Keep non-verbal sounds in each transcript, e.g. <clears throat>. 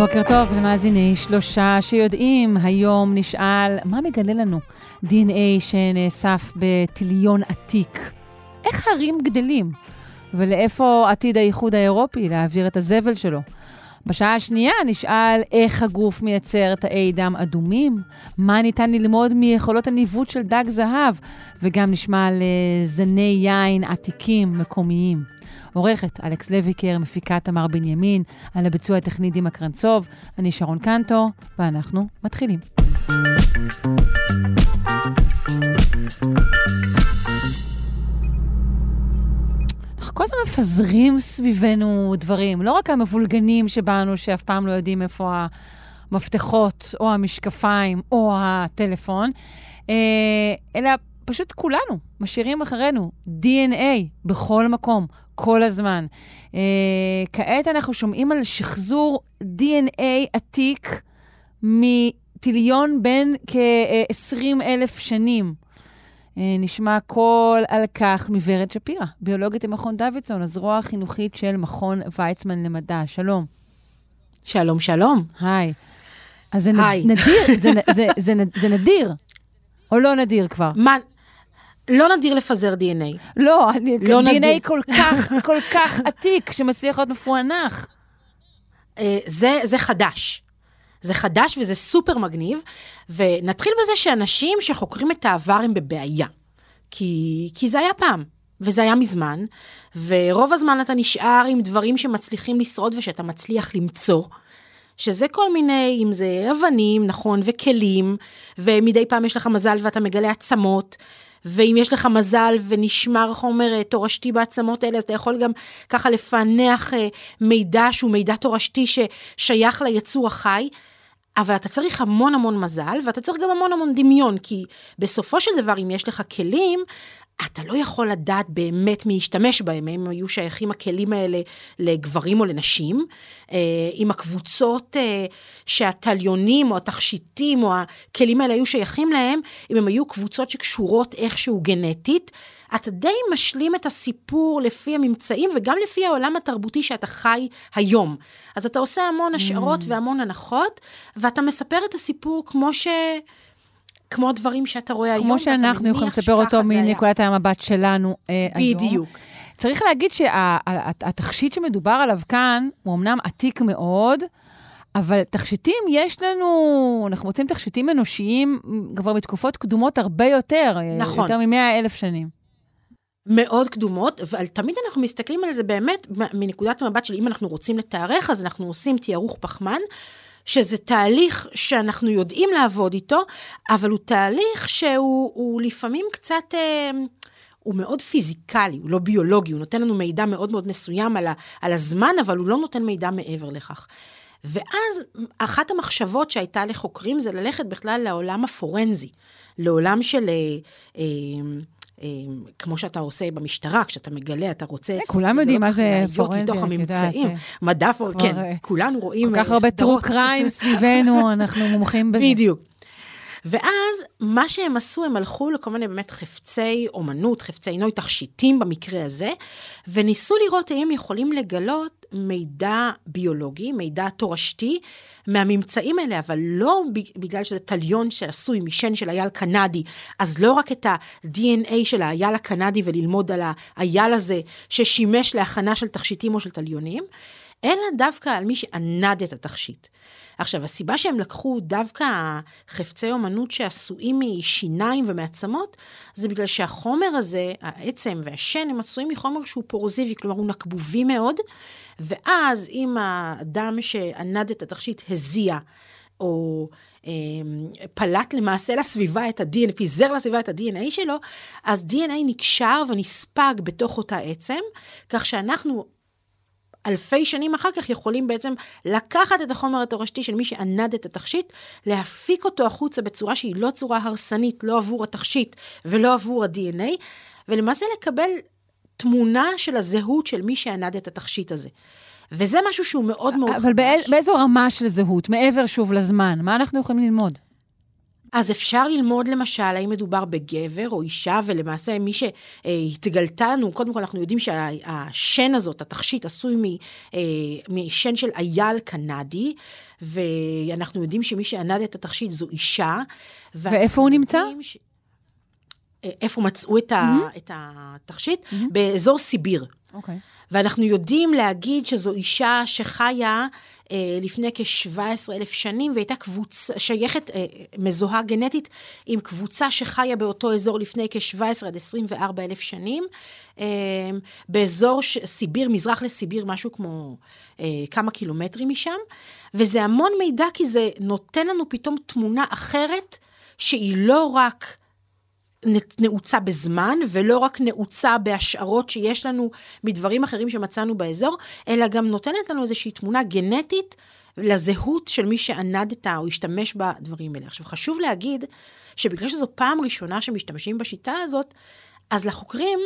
בוקר טוב למאזיני שלושה שיודעים, היום נשאל מה מגלה לנו DNA שנאסף בטיליון עתיק. איך הרים גדלים? ולאיפה עתיד האיחוד האירופי להעביר את הזבל שלו? בשעה השנייה נשאל איך הגוף מייצר תאי דם אדומים, מה ניתן ללמוד מיכולות הניווט של דג זהב, וגם נשמע על זני יין עתיקים מקומיים. עורכת אלכס לויקר, מפיקה תמר בנימין, על הביצוע הטכני דימה קרנצוב, אני שרון קנטו, ואנחנו מתחילים. אנחנו כל הזמן מפזרים סביבנו דברים, לא רק המבולגנים שבנו, שאף פעם לא יודעים איפה המפתחות, או המשקפיים, או הטלפון, אה, אלא פשוט כולנו משאירים אחרינו DNA בכל מקום, כל הזמן. אה, כעת אנחנו שומעים על שחזור DNA עתיק מטיליון בין כ-20 אלף שנים. אה, נשמע קול על כך מוורד שפירא, ביולוגית במכון דוידסון, הזרוע החינוכית של מכון ויצמן למדע. שלום. שלום, שלום. היי. אז זה היי. נדיר, זה, זה, זה, זה, זה נדיר, או לא נדיר כבר? מה? לא נדיר לפזר DNA. לא, אני, לא DNA נדיר. כל כך, <laughs> כל כך עתיק, שמצליח להיות מפוענח. אה, זה, זה חדש. זה חדש וזה סופר מגניב, ונתחיל בזה שאנשים שחוקרים את העבר הם בבעיה. כי, כי זה היה פעם, וזה היה מזמן, ורוב הזמן אתה נשאר עם דברים שמצליחים לשרוד ושאתה מצליח למצוא. שזה כל מיני, אם זה אבנים, נכון, וכלים, ומדי פעם יש לך מזל ואתה מגלה עצמות, ואם יש לך מזל ונשמר חומר אה, תורשתי בעצמות האלה, אז אתה יכול גם ככה לפענח אה, מידע שהוא מידע תורשתי ששייך ליצור החי. אבל אתה צריך המון המון מזל, ואתה צריך גם המון המון דמיון, כי בסופו של דבר, אם יש לך כלים, אתה לא יכול לדעת באמת מי ישתמש בהם, אם היו שייכים הכלים האלה לגברים או לנשים, אם אה, הקבוצות אה, שהתליונים או התכשיטים או הכלים האלה היו שייכים להם, אם הם היו קבוצות שקשורות איכשהו גנטית, אתה די משלים את הסיפור לפי הממצאים וגם לפי העולם התרבותי שאתה חי היום. אז אתה עושה המון השערות mm. והמון הנחות, ואתה מספר את הסיפור כמו ש... כמו הדברים שאתה רואה היום. כמו שאנחנו יכולים לספר אותו מנקודת המבט שלנו אה, היום. בדיוק. צריך להגיד שהתכשיט שה, שמדובר עליו כאן, הוא אמנם עתיק מאוד, אבל תכשיטים יש לנו, אנחנו מוצאים תכשיטים אנושיים כבר בתקופות קדומות הרבה יותר. נכון. יותר מ-100 אלף שנים. מאוד קדומות, אבל תמיד אנחנו מסתכלים על זה באמת מנקודת המבט של אם אנחנו רוצים לתארך, אז אנחנו עושים תיארוך פחמן, שזה תהליך שאנחנו יודעים לעבוד איתו, אבל הוא תהליך שהוא לפעמים קצת... אה, הוא מאוד פיזיקלי, הוא לא ביולוגי, הוא נותן לנו מידע מאוד מאוד מסוים על, ה, על הזמן, אבל הוא לא נותן מידע מעבר לכך. ואז אחת המחשבות שהייתה לחוקרים זה ללכת בכלל לעולם הפורנזי, לעולם של... אה, אה, כמו שאתה עושה במשטרה, כשאתה מגלה, אתה רוצה... אה, כולם יודעים מה זה פורנזיה, מתוך הממצאים. אה. פורנזיה, כן, אה, כולנו רואים... כל כך הרבה טרו קריים סביבנו, <laughs> אנחנו מומחים בזה. בדיוק. ואז מה שהם עשו, הם הלכו לכל מיני באמת חפצי אומנות, חפצי נוי, תכשיטים במקרה הזה, וניסו לראות האם יכולים לגלות מידע ביולוגי, מידע תורשתי, מהממצאים האלה, אבל לא בגלל שזה תליון שעשוי משן של אייל קנדי, אז לא רק את ה-DNA של האייל הקנדי וללמוד על האייל הזה ששימש להכנה של תכשיטים או של תליונים, אלא דווקא על מי שענד את התכשיט. עכשיו, הסיבה שהם לקחו דווקא חפצי אומנות שעשויים משיניים ומעצמות, זה בגלל שהחומר הזה, העצם והשן, הם עשויים מחומר שהוא פורוזיבי, כלומר הוא נקבובי מאוד, ואז אם האדם שענד את התכשיט הזיע, או אה, פלט למעשה לסביבה את ה-DNA, פיזר לסביבה את ה-DNA שלו, אז DNA נקשר ונספג בתוך אותה עצם, כך שאנחנו אלפי שנים אחר כך יכולים בעצם לקחת את החומר התורשתי של מי שענד את התכשיט, להפיק אותו החוצה בצורה שהיא לא צורה הרסנית, לא עבור התכשיט ולא עבור ה-DNA, ולמעשה לקבל תמונה של הזהות של מי שענד את התכשיט הזה. וזה משהו שהוא מאוד מאוד אבל באיז, באיזו רמה של זהות, מעבר שוב לזמן, מה אנחנו יכולים ללמוד? אז אפשר ללמוד למשל האם מדובר בגבר או אישה, ולמעשה מי שהתגלתה לנו, קודם כל אנחנו יודעים שהשן הזאת, התכשיט, עשוי אה, משן של אייל קנדי, ואנחנו יודעים שמי שענד את התכשיט זו אישה. ואיפה הוא נמצא? ש... אה, איפה מצאו את, mm-hmm. את התכשיט? Mm-hmm. באזור סיביר. אוקיי. Okay. ואנחנו יודעים להגיד שזו אישה שחיה לפני כ-17 אלף שנים, והייתה קבוצה, שייכת, אה, מזוהה גנטית עם קבוצה שחיה באותו אזור לפני כ-17 עד 24 אלף שנים, אה, באזור ש- סיביר, מזרח לסיביר, משהו כמו אה, כמה קילומטרים משם, וזה המון מידע כי זה נותן לנו פתאום תמונה אחרת, שהיא לא רק... נעוצה בזמן, ולא רק נעוצה בהשערות שיש לנו מדברים אחרים שמצאנו באזור, אלא גם נותנת לנו איזושהי תמונה גנטית לזהות של מי שענד את ה... או השתמש בדברים האלה. עכשיו, חשוב להגיד שבגלל שזו פעם ראשונה שמשתמשים בשיטה הזאת, אז לחוקרים,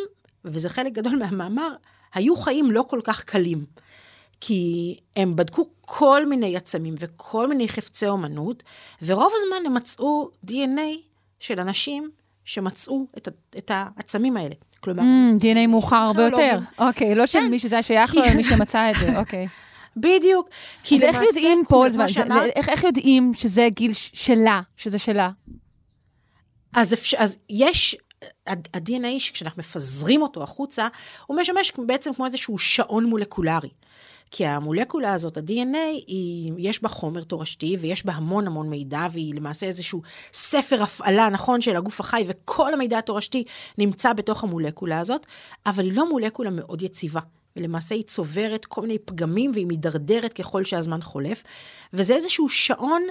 וזה חלק גדול מהמאמר, היו חיים לא כל כך קלים. כי הם בדקו כל מיני עצמים וכל מיני חפצי אומנות, ורוב הזמן הם מצאו DNA של אנשים שמצאו את, את העצמים האלה. כלומר... Mm, DNA מאוחר הרבה יותר. אוקיי, לא של כן. מי שזה היה שייך לו, מי שמצא את זה, <laughs> אוקיי. בדיוק. אז איך יודעים פה, איך יודעים שזה גיל שלה, שזה שלה? אז יש, ה-DNA, כשאנחנו מפזרים אותו החוצה, הוא משמש בעצם כמו איזשהו שעון מולקולרי. כי המולקולה הזאת, ה-DNA, היא, יש בה חומר תורשתי ויש בה המון המון מידע, והיא למעשה איזשהו ספר הפעלה, נכון, של הגוף החי, וכל המידע התורשתי נמצא בתוך המולקולה הזאת, אבל היא לא מולקולה מאוד יציבה. ולמעשה היא צוברת כל מיני פגמים והיא מידרדרת ככל שהזמן חולף. וזה איזשהו שעון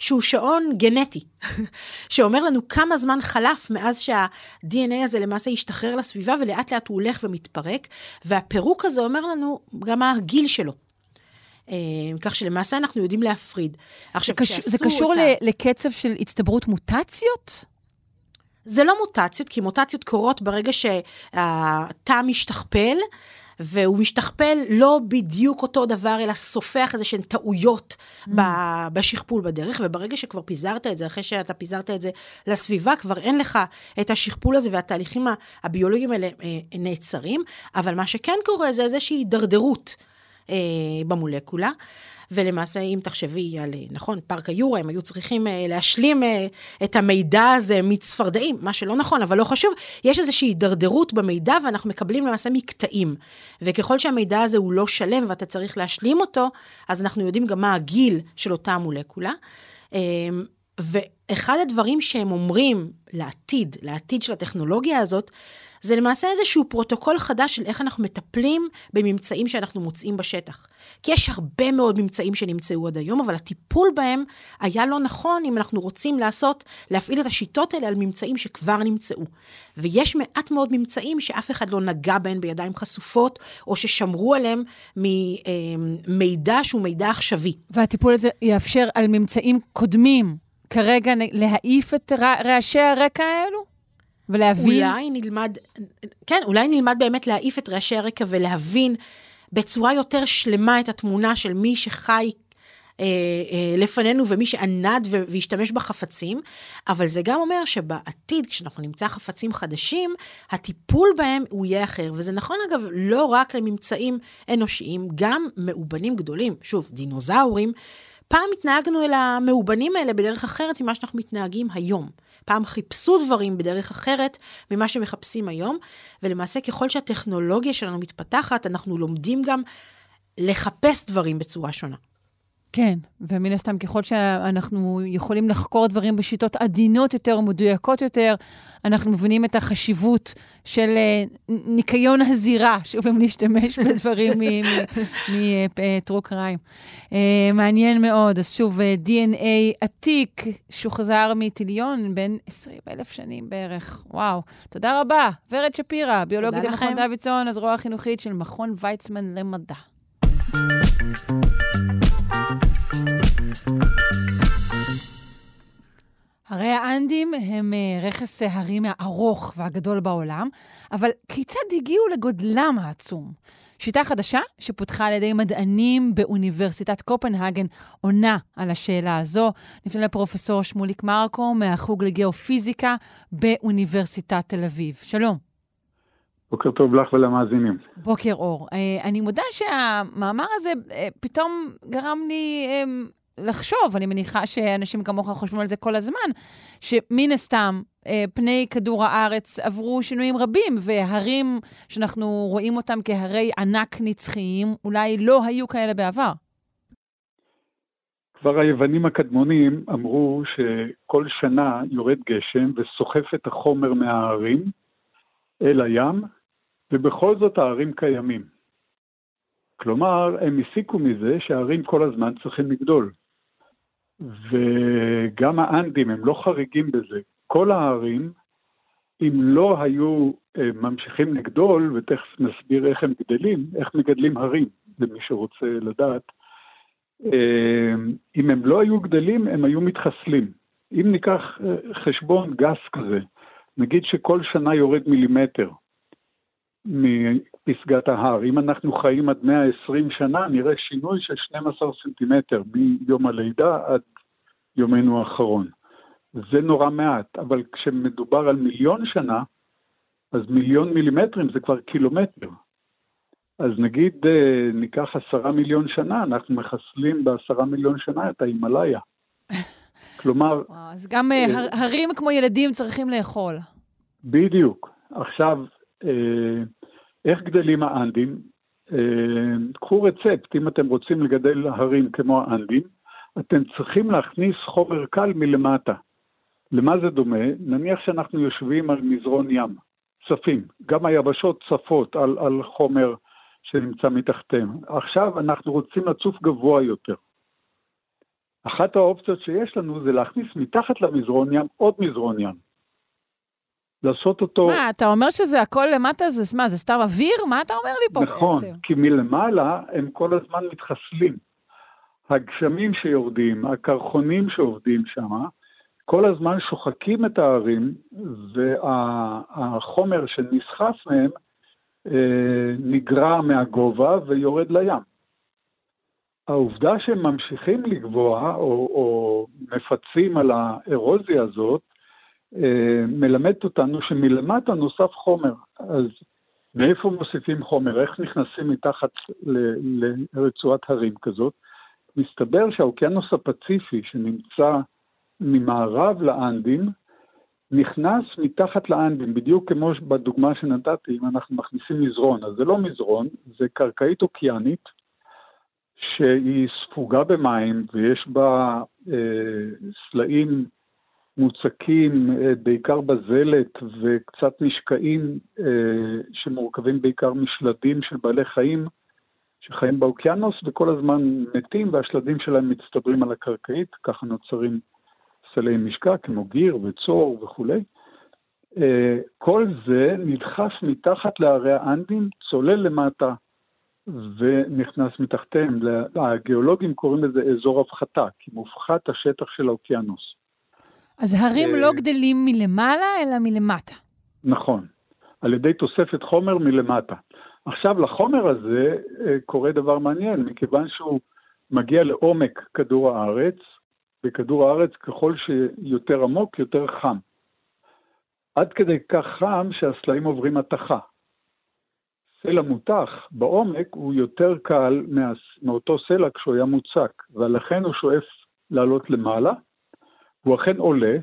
שהוא שעון גנטי, <laughs> שאומר לנו כמה זמן חלף מאז שה-DNA הזה למעשה השתחרר לסביבה, ולאט לאט הוא הולך ומתפרק, והפירוק הזה אומר לנו גם הגיל שלו. אה, כך שלמעשה אנחנו יודעים להפריד. עכשיו, זה, קש... זה קשור ה... לקצב של הצטברות מוטציות? זה לא מוטציות, כי מוטציות קורות ברגע שהתא משתכפל, והוא משתכפל לא בדיוק אותו דבר, אלא סופח איזה שהן טעויות mm. בשכפול בדרך, וברגע שכבר פיזרת את זה, אחרי שאתה פיזרת את זה לסביבה, כבר אין לך את השכפול הזה, והתהליכים הביולוגיים האלה אה, נעצרים, אבל מה שכן קורה זה איזושהי הידרדרות אה, במולקולה. ולמעשה, אם תחשבי על, נכון, פארק היורו, הם היו צריכים אה, להשלים אה, את המידע הזה מצפרדעים, מה שלא נכון, אבל לא חשוב, יש איזושהי הידרדרות במידע, ואנחנו מקבלים למעשה מקטעים. וככל שהמידע הזה הוא לא שלם ואתה צריך להשלים אותו, אז אנחנו יודעים גם מה הגיל של אותה מולקולה. אמ, ואחד הדברים שהם אומרים לעתיד, לעתיד של הטכנולוגיה הזאת, זה למעשה איזשהו פרוטוקול חדש של איך אנחנו מטפלים בממצאים שאנחנו מוצאים בשטח. כי יש הרבה מאוד ממצאים שנמצאו עד היום, אבל הטיפול בהם היה לא נכון אם אנחנו רוצים לעשות, להפעיל את השיטות האלה על ממצאים שכבר נמצאו. ויש מעט מאוד ממצאים שאף אחד לא נגע בהם בידיים חשופות, או ששמרו עליהם ממידע שהוא מידע עכשווי. והטיפול הזה יאפשר על ממצאים קודמים. כרגע להעיף את רעשי הרקע האלו? ולהבין... אולי נלמד, כן, אולי נלמד באמת להעיף את רעשי הרקע ולהבין בצורה יותר שלמה את התמונה של מי שחי אה, אה, לפנינו ומי שענד והשתמש בחפצים, אבל זה גם אומר שבעתיד, כשאנחנו נמצא חפצים חדשים, הטיפול בהם הוא יהיה אחר. וזה נכון, אגב, לא רק לממצאים אנושיים, גם מאובנים גדולים, שוב, דינוזאורים, פעם התנהגנו אל המאובנים האלה בדרך אחרת ממה שאנחנו מתנהגים היום. פעם חיפשו דברים בדרך אחרת ממה שמחפשים היום, ולמעשה ככל שהטכנולוגיה שלנו מתפתחת, אנחנו לומדים גם לחפש דברים בצורה שונה. כן, ומן הסתם ככל שאנחנו יכולים לחקור דברים בשיטות עדינות יותר ומדויקות יותר, אנחנו מבינים את החשיבות של אה, ניקיון הזירה, שוב, אם להשתמש <laughs> בדברים מטרו קריים. אה, אה, מעניין מאוד. אז שוב, DNA עתיק, שוחזר מטיליון, בין 20 אלף שנים בערך. וואו. תודה רבה. ורד שפירא, ביולוגית במכון דוידסון, הזרוע החינוכית של מכון ויצמן למדע. הרי האנדים הם אה, רכס ההרים הארוך והגדול בעולם, אבל כיצד הגיעו לגודלם העצום? שיטה חדשה שפותחה על ידי מדענים באוניברסיטת קופנהגן עונה על השאלה הזו. נפנה לפרופסור שמוליק מרקו מהחוג לגיאופיזיקה באוניברסיטת תל אביב. שלום. בוקר טוב לך ולמאזינים. בוקר אור. אה, אני מודה שהמאמר הזה אה, פתאום גרם לי לחשוב, אני מניחה שאנשים כמוך חושבים על זה כל הזמן, שמן הסתם אה, פני כדור הארץ עברו שינויים רבים, והרים שאנחנו רואים אותם כהרי ענק נצחיים, אולי לא היו כאלה בעבר. כבר היוונים הקדמונים אמרו שכל שנה יורד גשם וסוחף את החומר מההרים אל הים, ובכל זאת ההרים קיימים. כלומר, הם הסיקו מזה שההרים כל הזמן צריכים לגדול. וגם האנדים הם לא חריגים בזה. כל הערים, אם לא היו אה, ממשיכים לגדול, ותכף נסביר איך הם גדלים, איך מגדלים הרים, למי שרוצה לדעת, אה, אם הם לא היו גדלים, הם היו מתחסלים. אם ניקח אה, חשבון גס כזה, נגיד שכל שנה יורד מילימטר מפסגת ההר, אם אנחנו חיים עד 120 שנה, נראה שינוי של 12 סנטימטר מיום הלידה עד יומנו האחרון. זה נורא מעט, אבל כשמדובר על מיליון שנה, אז מיליון מילימטרים זה כבר קילומטר. אז נגיד אה, ניקח עשרה מיליון שנה, אנחנו מחסלים בעשרה מיליון שנה את ההימאליה. <laughs> כלומר... אז גם אה, הר, הרים כמו ילדים צריכים לאכול. בדיוק. עכשיו, אה, איך גדלים האנדים? קחו רצפט, אם אתם רוצים לגדל הרים כמו האנדים, אתם צריכים להכניס חומר קל מלמטה. למה זה דומה? נניח שאנחנו יושבים על מזרון ים, צפים, גם היבשות צפות על, על חומר שנמצא מתחתיהם. עכשיו אנחנו רוצים לצוף גבוה יותר. אחת האופציות שיש לנו זה להכניס מתחת למזרון ים עוד מזרון ים. לעשות אותו... מה, אתה אומר שזה הכל למטה, זה מה, זה סתם אוויר? מה אתה אומר לי פה נכון, בעצם? נכון, כי מלמעלה הם כל הזמן מתחסלים. הגשמים שיורדים, הקרחונים שעובדים שם, כל הזמן שוחקים את הערים, והחומר שנסחף מהם אה, נגרע מהגובה ויורד לים. העובדה שהם ממשיכים לגבוה, או, או מפצים על הארוזיה הזאת, מלמדת אותנו שמלמטה נוסף חומר. אז מאיפה מוסיפים חומר? איך נכנסים מתחת לרצועת הרים כזאת? מסתבר שהאוקיינוס הפציפי שנמצא ממערב לאנדים, נכנס מתחת לאנדים, בדיוק כמו בדוגמה שנתתי, אם אנחנו מכניסים מזרון. אז זה לא מזרון, זה קרקעית אוקיינית שהיא ספוגה במים ויש בה אה, סלעים מוצקים, אה, בעיקר בזלת וקצת משקעים אה, שמורכבים בעיקר משלדים של בעלי חיים, שחיים באוקיינוס וכל הזמן מתים והשלדים שלהם מצטברים על הקרקעית, ככה נוצרים סלי משקע כמו גיר וצור וכולי. אה, כל זה נדחף מתחת להרי האנדים, צולל למטה ונכנס מתחתיהם. הגיאולוגים קוראים לזה אזור הפחתה, כי מופחת השטח של האוקיינוס. אז הרים לא גדלים מלמעלה, אלא מלמטה. נכון, על ידי תוספת חומר מלמטה. עכשיו, לחומר הזה אה, קורה דבר מעניין, מכיוון שהוא מגיע לעומק כדור הארץ, בכדור הארץ ככל שיותר עמוק, יותר חם. עד כדי כך חם שהסלעים עוברים התכה. סלע מותח בעומק הוא יותר קל מאותו סלע כשהוא היה מוצק, ולכן הוא שואף לעלות למעלה. הוא אכן עולה,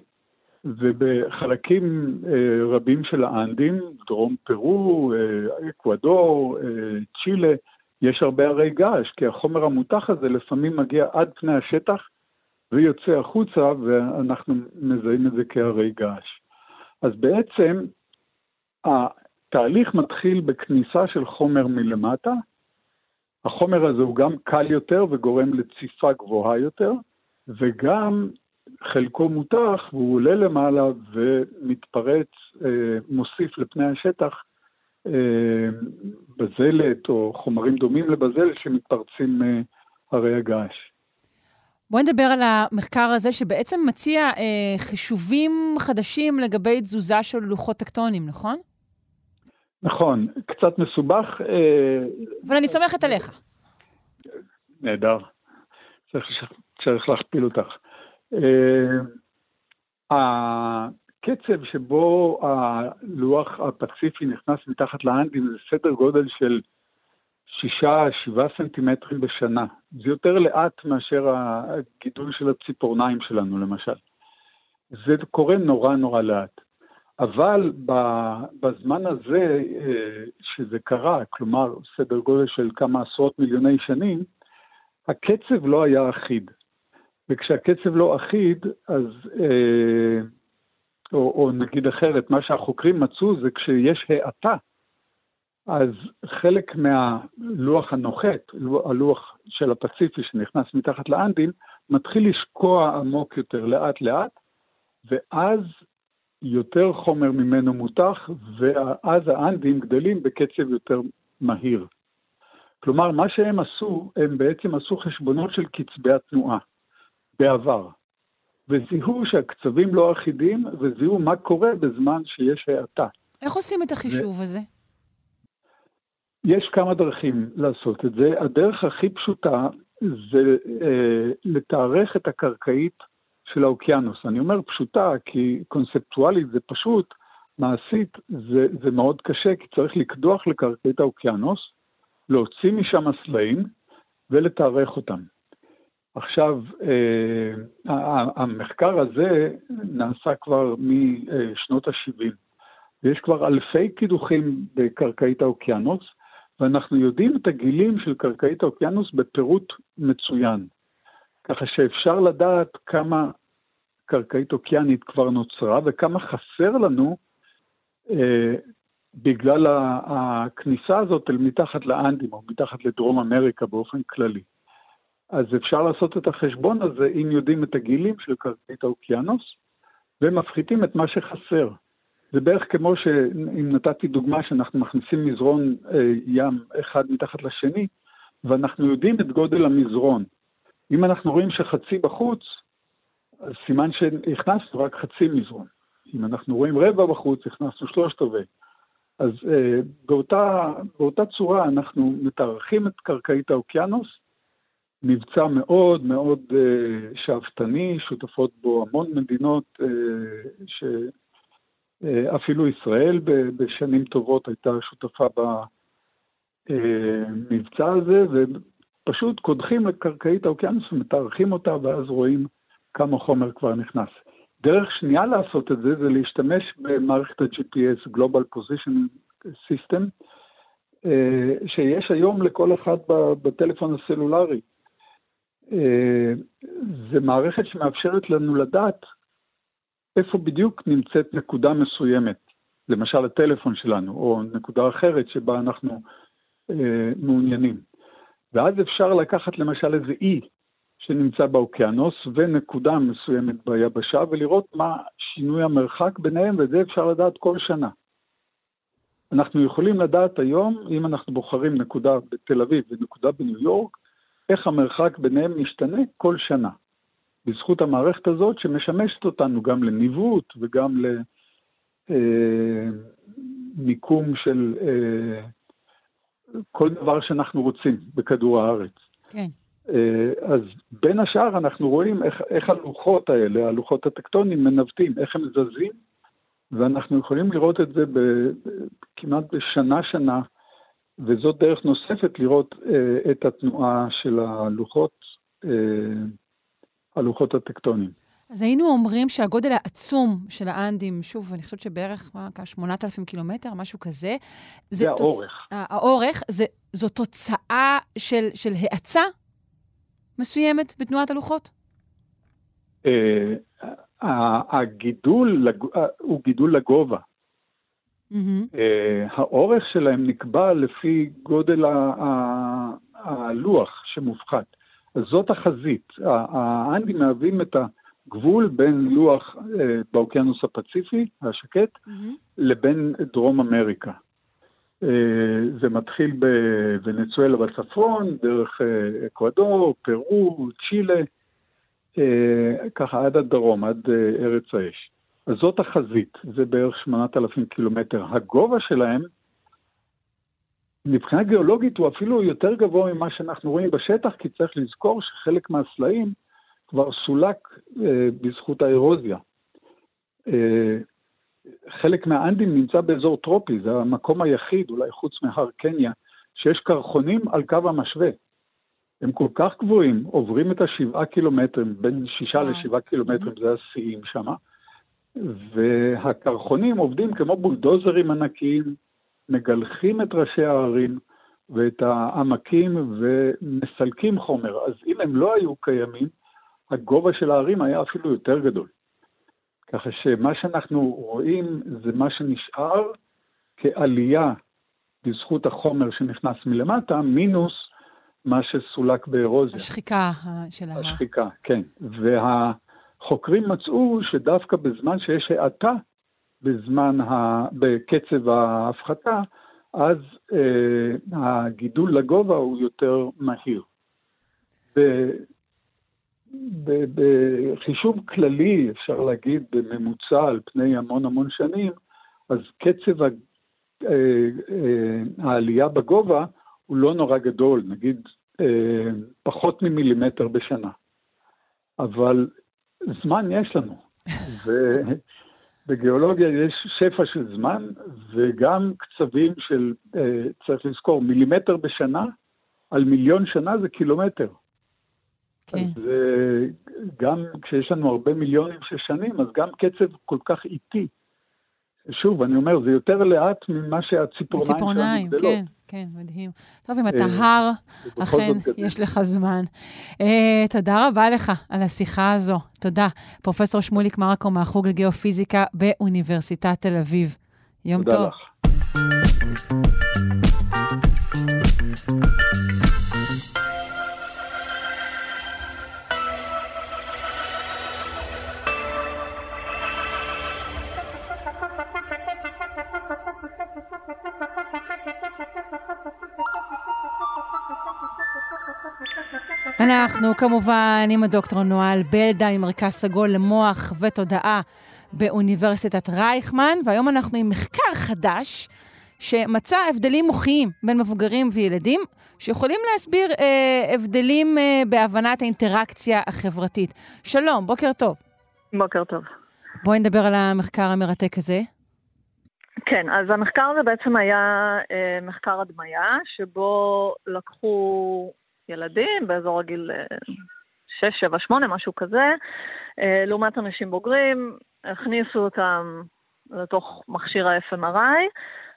ובחלקים אה, רבים של האנדים, דרום פרו, אה, אקוודור, אה, צ'ילה, יש הרבה הרי געש, כי החומר המותח הזה לפעמים מגיע עד פני השטח ויוצא החוצה, ואנחנו מזהים את זה כהרי געש. אז בעצם התהליך מתחיל בכניסה של חומר מלמטה, החומר הזה הוא גם קל יותר וגורם לציפה גבוהה יותר, וגם חלקו מותח והוא עולה למעלה ומתפרץ, אה, מוסיף לפני השטח אה, בזלת או חומרים דומים לבזלת שמתפרצים אה, הרי הגעש. בואי נדבר על המחקר הזה, שבעצם מציע אה, חישובים חדשים לגבי תזוזה של לוחות טקטונים, נכון? נכון, קצת מסובך. אה, אבל אני סומכת עליך. נהדר. צריך, צריך להכפיל אותך. אה, הקצב שבו הלוח הפציפי נכנס מתחת לאנדים זה סדר גודל של שישה, שבעה סנטימטרים בשנה. זה יותר לאט מאשר הגידול של הציפורניים שלנו, למשל. זה קורה נורא נורא לאט. אבל בזמן הזה אה, שזה קרה, כלומר סדר גודל של כמה עשרות מיליוני שנים, הקצב לא היה אחיד. וכשהקצב לא אחיד, אז, אה, או, או נגיד אחרת, מה שהחוקרים מצאו זה כשיש האטה, אז חלק מהלוח הנוחת, הלוח של הפציפי שנכנס מתחת לאנדים, מתחיל לשקוע עמוק יותר לאט לאט, ואז יותר חומר ממנו מותח, ואז האנדים גדלים בקצב יותר מהיר. כלומר, מה שהם עשו, הם בעצם עשו חשבונות של קצבי התנועה בעבר, וזיהו שהקצבים לא אחידים, וזיהו מה קורה בזמן שיש האטה. איך עושים את החישוב ו... הזה? יש כמה דרכים לעשות את זה. הדרך הכי פשוטה זה אה, לתארך את הקרקעית של האוקיינוס. אני אומר פשוטה כי קונספטואלית זה פשוט, מעשית זה, זה מאוד קשה, כי צריך לקדוח לקרקעית האוקיינוס, להוציא משם הסלעים ולתארך אותם. עכשיו, אה, המחקר הזה נעשה כבר משנות ה-70, ויש כבר אלפי קידוחים בקרקעית האוקיינוס, ואנחנו יודעים את הגילים של קרקעית האוקיינוס בפירוט מצוין. ככה שאפשר לדעת כמה קרקעית אוקיינית כבר נוצרה וכמה חסר לנו אה, בגלל הכניסה הזאת אל מתחת לאנדים או מתחת לדרום אמריקה באופן כללי. אז אפשר לעשות את החשבון הזה אם יודעים את הגילים של קרקעית האוקיינוס ומפחיתים את מה שחסר. זה בערך כמו שאם נתתי דוגמה שאנחנו מכניסים מזרון אה, ים אחד מתחת לשני, ואנחנו יודעים את גודל המזרון. אם אנחנו רואים שחצי בחוץ, אז סימן שהכנסנו רק חצי מזרון. אם אנחנו רואים רבע בחוץ, הכנסנו שלושת רבעי. אז אה, באותה, באותה צורה אנחנו מתארחים את קרקעית האוקיינוס, מבצע מאוד מאוד אה, שאפתני, שותפות בו המון מדינות אה, ש... אה, ישראל בשנים טובות הייתה שותפה במבצע הזה, ופשוט קודחים לקרקעית האוקיינוס ומתארחים אותה, ואז רואים כמה חומר כבר נכנס. דרך שנייה לעשות את זה, זה להשתמש במערכת ה-GPS, Global Position System, שיש היום לכל אחד בטלפון הסלולרי. אה, זה מערכת שמאפשרת לנו לדעת איפה בדיוק נמצאת נקודה מסוימת, למשל הטלפון שלנו, או נקודה אחרת שבה אנחנו אה, מעוניינים. ואז אפשר לקחת למשל איזה אי שנמצא באוקיינוס ונקודה מסוימת ביבשה ולראות מה שינוי המרחק ביניהם, ואת זה אפשר לדעת כל שנה. אנחנו יכולים לדעת היום, אם אנחנו בוחרים נקודה בתל אביב ונקודה בניו יורק, איך המרחק ביניהם משתנה כל שנה. בזכות המערכת הזאת שמשמשת אותנו גם לניווט וגם למיקום אה, של אה, כל דבר שאנחנו רוצים בכדור הארץ. כן. אה, אז בין השאר אנחנו רואים איך, איך הלוחות האלה, הלוחות הטקטונים, מנווטים, איך הם זזים, ואנחנו יכולים לראות את זה ב, כמעט בשנה-שנה, וזאת דרך נוספת לראות אה, את התנועה של הלוחות אה, הלוחות הטקטוניים. אז היינו אומרים שהגודל העצום של האנדים, שוב, אני חושבת שבערך, מה, 8,000 קילומטר, משהו כזה. זה, זה תוצ... האורך. האורך, זה, זו תוצאה של, של האצה מסוימת בתנועת הלוחות? אה, הגידול אה, הוא גידול לגובה. Mm-hmm. האורך שלהם נקבע לפי גודל הלוח שמופחת. אז זאת החזית. האנדים מהווים את הגבול בין לוח באוקיינוס הפציפי, השקט, mm-hmm. לבין דרום אמריקה. זה מתחיל בוונצואלה בצפון, דרך אקוודור, פרו, צ'ילה, ככה עד הדרום, עד ארץ האש. אז זאת החזית, זה בערך 8,000 קילומטר. הגובה שלהם, מבחינה גיאולוגית הוא אפילו יותר גבוה ממה שאנחנו רואים בשטח, כי צריך לזכור שחלק מהסלעים כבר סולק אה, בזכות האירוזיה. אה, חלק מהאנדים נמצא באזור טרופי, זה המקום היחיד, אולי חוץ מהר קניה, שיש קרחונים על קו המשווה. הם כל כך גבוהים, עוברים את השבעה קילומטרים, בין שישה לשבעה קילומטרים, זה השיאים שמה. והקרחונים עובדים כמו בולדוזרים ענקיים, מגלחים את ראשי הערים ואת העמקים ומסלקים חומר. אז אם הם לא היו קיימים, הגובה של הערים היה אפילו יותר גדול. ככה שמה שאנחנו רואים זה מה שנשאר כעלייה בזכות החומר שנכנס מלמטה, מינוס מה שסולק באירוזיה. השחיקה של ההר. השחיקה, כן. וה... חוקרים מצאו שדווקא בזמן שיש האטה בזמן ה... בקצב ההפחתה, אז אה, הגידול לגובה הוא יותר מהיר. בחישוב כללי, אפשר להגיד בממוצע על פני המון המון שנים, אז קצב ה... אה, אה, העלייה בגובה הוא לא נורא גדול, נגיד אה, פחות ממילימטר בשנה. אבל זמן יש לנו. ובגיאולוגיה יש שפע של זמן, וגם קצבים של, אה, צריך לזכור, מילימטר בשנה, על מיליון שנה זה קילומטר. כן. אז אה, גם כשיש לנו הרבה מיליונים של שנים, אז גם קצב כל כך איטי. שוב, אני אומר, זה יותר לאט ממה שהציפורניים שלנו גדלות. כן, כן, מדהים. טוב, אם אתה אה, הר, אכן יש לך זמן. Uh, תודה רבה לך על השיחה הזו. תודה. פרופ' שמוליק מרקו מהחוג לגיאופיזיקה באוניברסיטת תל אביב. יום תודה טוב. תודה לך. אנחנו כמובן עם הדוקטור נואל בלדה ממרכז סגול למוח ותודעה באוניברסיטת רייכמן, והיום אנחנו עם מחקר חדש שמצא הבדלים מוחיים בין מבוגרים וילדים, שיכולים להסביר אה, הבדלים אה, בהבנת האינטראקציה החברתית. שלום, בוקר טוב. בוקר טוב. בואי נדבר על המחקר המרתק הזה. כן, אז המחקר הזה בעצם היה אה, מחקר הדמיה, שבו לקחו ילדים באזור הגיל 6, 7, 8, משהו כזה, אה, לעומת אנשים בוגרים, הכניסו אותם לתוך מכשיר ה-FMRI,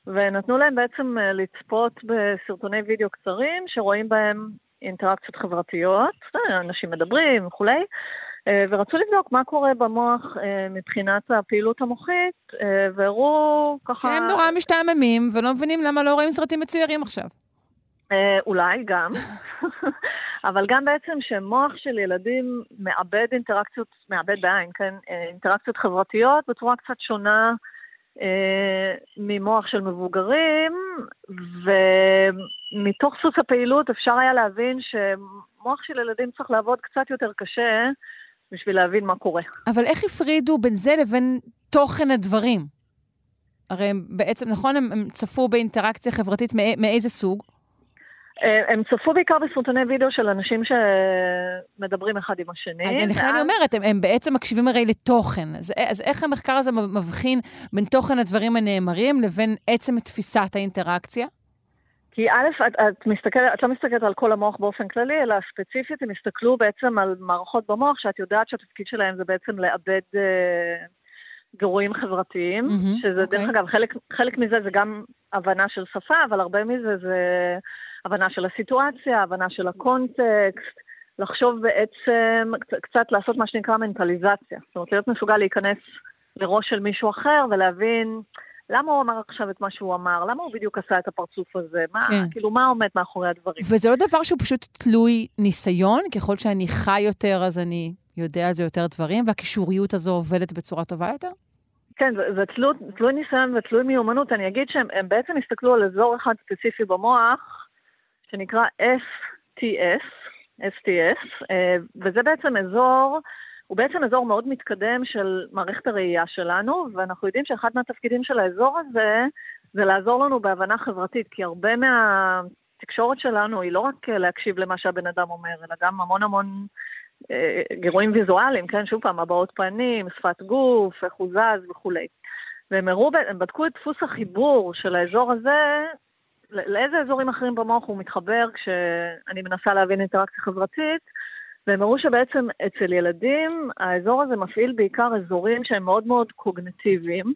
ונתנו להם בעצם אה, לצפות בסרטוני וידאו קצרים שרואים בהם אינטראקציות חברתיות, אנשים מדברים וכולי, אה, ורצו לבדוק מה קורה במוח מבחינת הפעילות המוחית, והראו ככה... שהם נורא משתעממים ולא מבינים למה לא רואים סרטים מצוירים עכשיו. אה, אולי גם, <laughs> אבל גם בעצם שמוח של ילדים מאבד אינטראקציות, מאבד בעין, כן, אה, אינטראקציות חברתיות בצורה קצת שונה אה, ממוח של מבוגרים, ומתוך סוס הפעילות אפשר היה להבין שמוח של ילדים צריך לעבוד קצת יותר קשה בשביל להבין מה קורה. אבל איך הפרידו בין זה לבין תוכן הדברים? הרי הם בעצם, נכון, הם, הם צפו באינטראקציה חברתית מאיזה סוג? אה, הם צפו בעיקר בסרטוני וידאו של אנשים שמדברים אחד עם השני. אז לכן. אני אומרת, הם, הם בעצם מקשיבים הרי לתוכן. אז, אז איך המחקר הזה מבחין בין תוכן הדברים הנאמרים לבין עצם תפיסת האינטראקציה? כי א', את, את, מסתכל, את לא מסתכלת על כל המוח באופן כללי, אלא ספציפית הם הסתכלו בעצם על מערכות במוח, שאת יודעת שהתפקיד שלהם זה בעצם לאבד אה, גירויים חברתיים, mm-hmm, שזה okay. דרך אוקיי. אגב, חלק, חלק מזה זה גם הבנה של שפה, אבל הרבה מזה זה הבנה של הסיטואציה, הבנה של הקונטקסט, לחשוב בעצם, קצת לעשות מה שנקרא מנטליזציה. זאת אומרת, להיות מסוגל להיכנס לראש של מישהו אחר ולהבין למה הוא אמר עכשיו את מה שהוא אמר, למה הוא בדיוק עשה את הפרצוף הזה, מה, כן. כאילו, מה עומד מאחורי הדברים. וזה לא דבר שהוא פשוט תלוי ניסיון, ככל שאני חי יותר אז אני יודע על זה יותר דברים, והקישוריות הזו עובדת בצורה טובה יותר? כן, זה, זה תלו, תלוי ניסיון ותלוי מיומנות. אני אגיד שהם בעצם הסתכלו על אזור אחד ספציפי במוח, שנקרא STS, STS, אה, וזה בעצם אזור, הוא בעצם אזור מאוד מתקדם של מערכת הראייה שלנו, ואנחנו יודעים שאחד מהתפקידים של האזור הזה זה לעזור לנו בהבנה חברתית, כי הרבה מהתקשורת שלנו היא לא רק להקשיב למה שהבן אדם אומר, אלא גם המון המון אה, גירויים ויזואליים, כן, שוב פעם, הבעות פנים, שפת גוף, איך הוא זז וכולי. והם הראו, הם בדקו את דפוס החיבור של האזור הזה, לאיזה אזורים אחרים במוח הוא מתחבר כשאני מנסה להבין אינטראקציה חברתית, והם הראו שבעצם אצל ילדים האזור הזה מפעיל בעיקר אזורים שהם מאוד מאוד קוגנטיביים.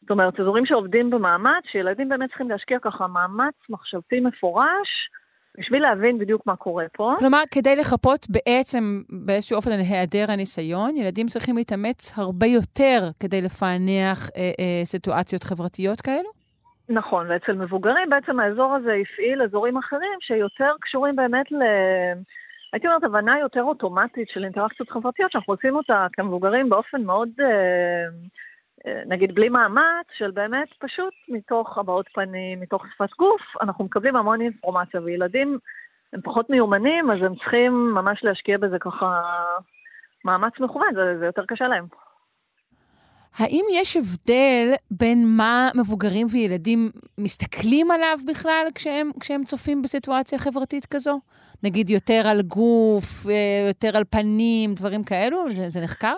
זאת אומרת, אזורים שעובדים במאמץ, שילדים באמת צריכים להשקיע ככה מאמץ מחשבתי מפורש, בשביל להבין בדיוק מה קורה פה. כלומר, כדי לחפות בעצם באיזשהו אופן על היעדר הניסיון, ילדים צריכים להתאמץ הרבה יותר כדי לפענח אה, אה, סיטואציות חברתיות כאלו? נכון, ואצל מבוגרים בעצם האזור הזה הפעיל אזורים אחרים שיותר קשורים באמת ל... הייתי אומרת, הבנה יותר אוטומטית של אינטראקציות חברתיות, שאנחנו עושים אותה כמבוגרים באופן מאוד... אה, נגיד בלי מאמץ, של באמת פשוט מתוך הבעות פנים, מתוך שפת גוף, אנחנו מקבלים המון אינפורמציה, וילדים הם פחות מיומנים, אז הם צריכים ממש להשקיע בזה ככה מאמץ מכוון, זה, זה יותר קשה להם. האם יש הבדל בין מה מבוגרים וילדים מסתכלים עליו בכלל כשהם, כשהם צופים בסיטואציה חברתית כזו? נגיד יותר על גוף, אה, יותר על פנים, דברים כאלו? זה, זה נחקר?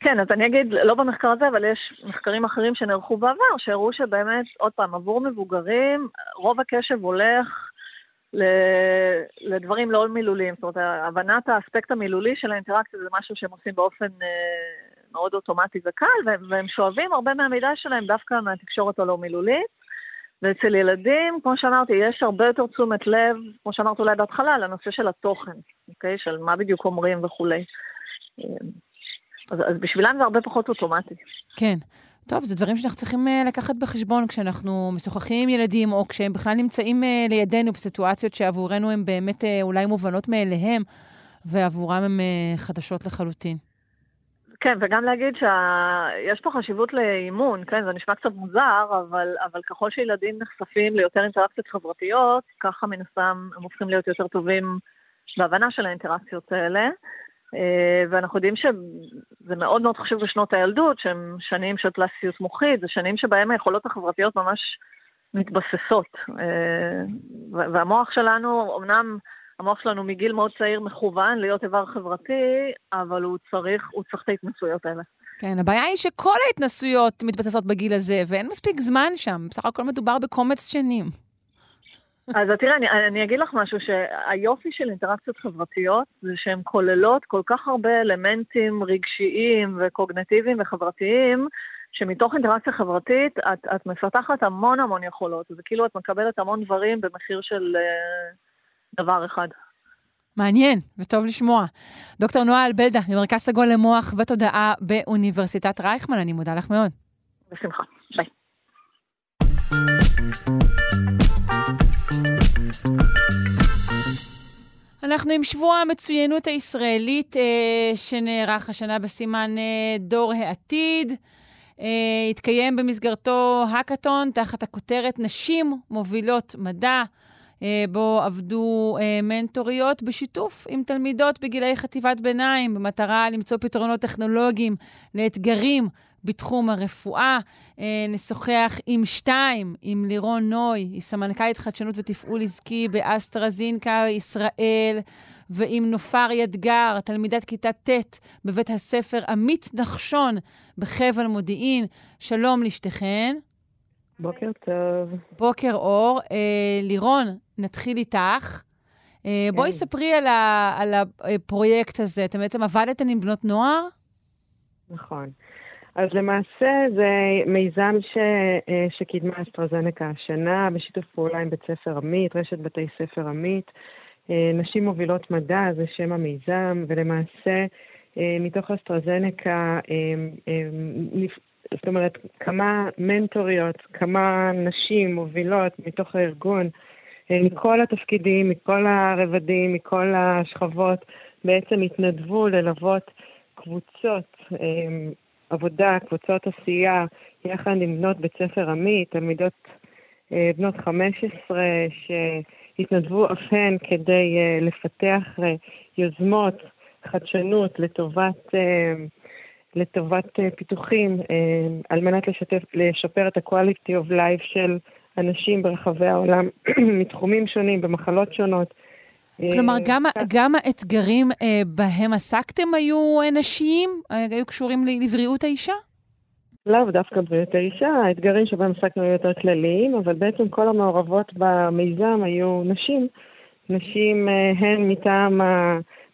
כן, אז אני אגיד, לא במחקר הזה, אבל יש מחקרים אחרים שנערכו בעבר, שהראו שבאמת, עוד פעם, עבור מבוגרים, רוב הקשב הולך לדברים לא מילוליים. זאת אומרת, הבנת האספקט המילולי של האינטראקציה זה משהו שהם עושים באופן אה, מאוד אוטומטי וקל, והם שואבים הרבה מהמידע שלהם דווקא מהתקשורת הלא מילולית. ואצל ילדים, כמו שאמרתי, יש הרבה יותר תשומת לב, כמו שאמרת אולי בהתחלה, לנושא של התוכן, אוקיי? של מה בדיוק אומרים וכולי. אז, אז בשבילם זה הרבה פחות אוטומטי. כן. טוב, זה דברים שאנחנו צריכים uh, לקחת בחשבון כשאנחנו משוחחים עם ילדים, או כשהם בכלל נמצאים uh, לידינו בסיטואציות שעבורנו הן באמת uh, אולי מובנות מאליהם, ועבורם הן חדשות לחלוטין. כן, וגם להגיד שיש פה חשיבות לאימון, כן, זה נשמע קצת מוזר, אבל, אבל ככל שילדים נחשפים ליותר אינטראקציות חברתיות, ככה מן הסתם הם הופכים להיות יותר טובים בהבנה של האינטראקציות האלה. אה, ואנחנו יודעים שזה מאוד מאוד חשוב בשנות הילדות, שהן שנים של פלסטיות מוחית, זה שנים שבהן היכולות החברתיות ממש מתבססות. אה, והמוח שלנו, אמנם המוח שלנו מגיל מאוד צעיר מכוון להיות איבר חברתי, אבל הוא צריך, הוא צריך את ההתנסויות האלה. כן, הבעיה היא שכל ההתנסויות מתבססות בגיל הזה, ואין מספיק זמן שם. בסך הכל מדובר בקומץ שנים. אז תראה, אני, אני אגיד לך משהו, שהיופי של אינטראקציות חברתיות זה שהן כוללות כל כך הרבה אלמנטים רגשיים וקוגנטיביים וחברתיים, שמתוך אינטראקציה חברתית את, את מפתחת המון המון יכולות. זה כאילו את מקבלת המון דברים במחיר של uh, דבר אחד. מעניין וטוב לשמוע. דוקטור נועה אלבלדה, ממרכז סגול למוח ותודעה באוניברסיטת רייכמן, אני מודה לך מאוד. בשמחה, ביי. אנחנו עם שבוע המצוינות הישראלית אה, שנערך השנה בסימן אה, דור העתיד. אה, התקיים במסגרתו האקתון תחת הכותרת נשים מובילות מדע. אה, בו עבדו אה, מנטוריות בשיתוף עם תלמידות בגילי חטיבת ביניים, במטרה למצוא פתרונות טכנולוגיים לאתגרים בתחום הרפואה. אה, נשוחח עם שתיים, עם לירון נוי, היא סמנכ"לית חדשנות ותפעול עסקי באסטרזינקה ישראל, ועם נופר ידגר, תלמידת כיתה ט' בבית הספר עמית נחשון בחבל מודיעין. שלום לשתיכן. בוקר טוב. בוקר אור. אה, לירון, נתחיל איתך. אה, בואי כן. ספרי על, ה, על הפרויקט הזה. אתם בעצם עבדתם עם בנות נוער? נכון. אז למעשה זה מיזם ש, אה, שקידמה אסטרזנקה השנה, בשיתוף פעולה עם בית ספר עמית, רשת בתי ספר עמית. אה, נשים מובילות מדע, זה שם המיזם, ולמעשה אה, מתוך אסטרזנקה, זאת אומרת, כמה מנטוריות, כמה נשים מובילות מתוך הארגון, מכל התפקידים, מכל הרבדים, מכל השכבות, בעצם התנדבו ללוות קבוצות עבודה, קבוצות עשייה, יחד עם בנות בית ספר עמית, תלמידות אה, בנות 15 שהתנדבו אף הן כדי אה, לפתח אה, יוזמות, חדשנות לטובת, לטובת פיתוחים, על מנת לשתף, לשפר את ה-quality of life של אנשים ברחבי העולם <clears throat> מתחומים שונים, במחלות שונות. כלומר, גם, גם האתגרים בהם עסקתם היו נשיים? היו קשורים לבריאות האישה? לאו דווקא בריאות האישה, האתגרים שבהם עסקנו היו יותר כלליים, אבל בעצם כל המעורבות במיזם היו נשים. נשים אה, הן מטעם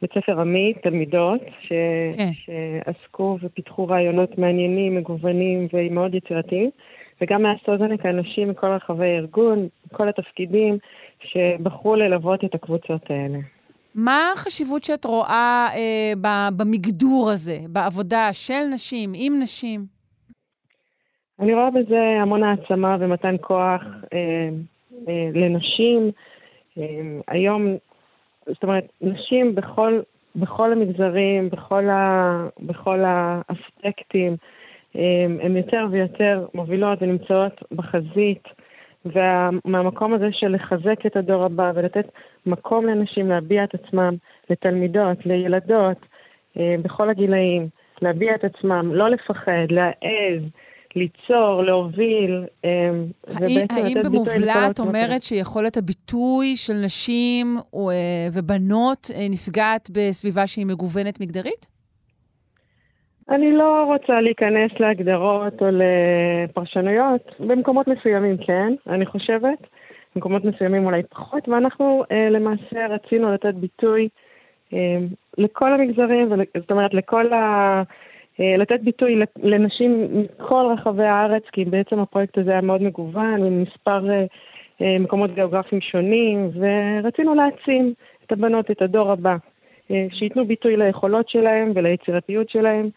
בית ספר עמית, תלמידות, ש... כן. שעסקו ופיתחו רעיונות מעניינים, מגוונים ומאוד יצירתיים, וגם מהסוזנק האנשים מכל רחבי הארגון, כל התפקידים, שבחרו ללוות את הקבוצות האלה. מה החשיבות שאת רואה אה, במגדור הזה, בעבודה של נשים, עם נשים? אני רואה בזה המון העצמה ומתן כוח אה, אה, לנשים. אה, היום, זאת אומרת, נשים בכל, בכל המגזרים, בכל, ה, בכל האספקטים, הן יותר ויותר מובילות ונמצאות בחזית. ומהמקום הזה של לחזק את הדור הבא ולתת מקום לנשים להביע את עצמם, לתלמידות, לילדות, אה, בכל הגילאים, להביע את עצמם, לא לפחד, להעז, ליצור, להוביל, אמ, ובעצם האם במובלע את אומרת שיכולת הביטוי של נשים אה, ובנות אה, נפגעת בסביבה שהיא מגוונת מגדרית? אני לא רוצה להיכנס להגדרות או לפרשנויות. במקומות מסוימים כן, אני חושבת. במקומות מסוימים אולי פחות, ואנחנו אה, למעשה רצינו לתת ביטוי אה, לכל המגזרים, זאת אומרת לכל ה... אה, לתת ביטוי לנשים מכל רחבי הארץ, כי בעצם הפרויקט הזה היה מאוד מגוון, עם מספר אה, אה, מקומות גיאוגרפיים שונים, ורצינו להעצים את הבנות, את הדור הבא, שייתנו ביטוי ליכולות שלהם וליצירתיות שלהם,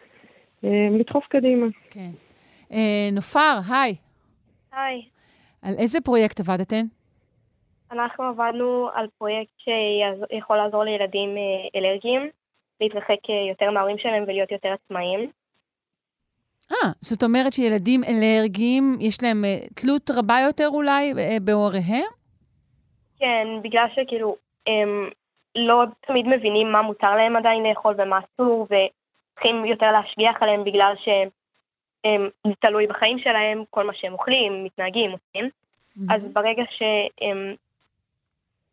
לדחוף קדימה. כן. נופר, היי. היי. על איזה פרויקט עבדתן? אנחנו עבדנו על פרויקט שיכול לעזור לילדים אלרגיים. להתרחק אה, יותר מההורים שלהם ולהיות יותר עצמאיים. אה, זאת אומרת שילדים אלרגיים, יש להם uh, תלות רבה יותר אולי uh, בהוריהם? כן, בגלל שכאילו הם לא תמיד מבינים מה מותר להם עדיין לאכול ומה אסור, וצריכים יותר להשגיח עליהם בגלל שזה תלוי בחיים שלהם, כל מה שהם אוכלים, מתנהגים, עושים. Mm-hmm. אז ברגע שהם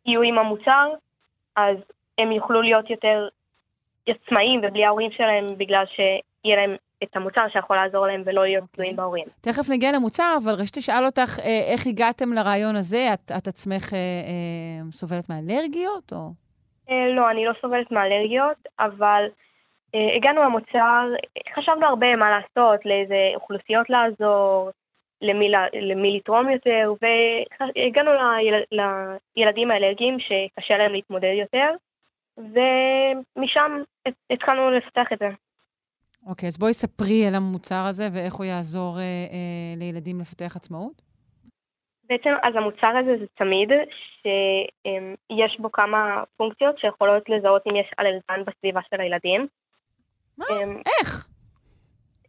יהיו עם המוצר, אז הם יוכלו להיות יותר עצמאים ובלי ההורים שלהם בגלל שיהיה להם את המוצר שיכול לעזור להם ולא להיות אוקיי. תלויים okay. בהורים. תכף נגיע למוצר, אבל רציתי לשאול אותך, אה, איך הגעתם לרעיון הזה? את, את עצמך אה, אה, סובלת מאלרגיות, או? אה, לא, אני לא סובלת מאלרגיות, אבל אה, הגענו למוצר, חשבנו הרבה מה לעשות, לאיזה אוכלוסיות לעזור, למי, למי לתרום יותר, והגענו ליל, לילדים האלרגיים שקשה להם להתמודד יותר. ומשם התחלנו לפתח את זה. אוקיי, okay, אז בואי ספרי על המוצר הזה ואיך הוא יעזור אה, אה, לילדים לפתח עצמאות. בעצם, אז המוצר הזה זה צמיד שיש בו כמה פונקציות שיכולות לזהות אם יש אלרגן בסביבה של הילדים. מה? איך?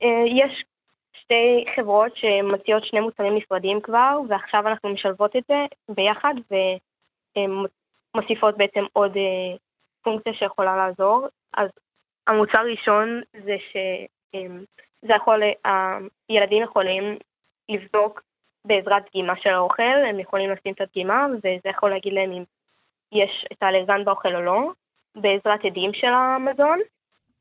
אה, יש שתי חברות שמציעות שני מוצרים נפרדים כבר, ועכשיו אנחנו משלבות את זה ביחד ומוסיפות בעצם עוד אה, פונקציה שיכולה לעזור. אז המוצר הראשון זה שזה יכול, הילדים יכולים לבדוק בעזרת דגימה של האוכל, הם יכולים לשים את הדגימה, וזה יכול להגיד להם אם יש את האלרגן באוכל או לא, בעזרת עדים של המזון,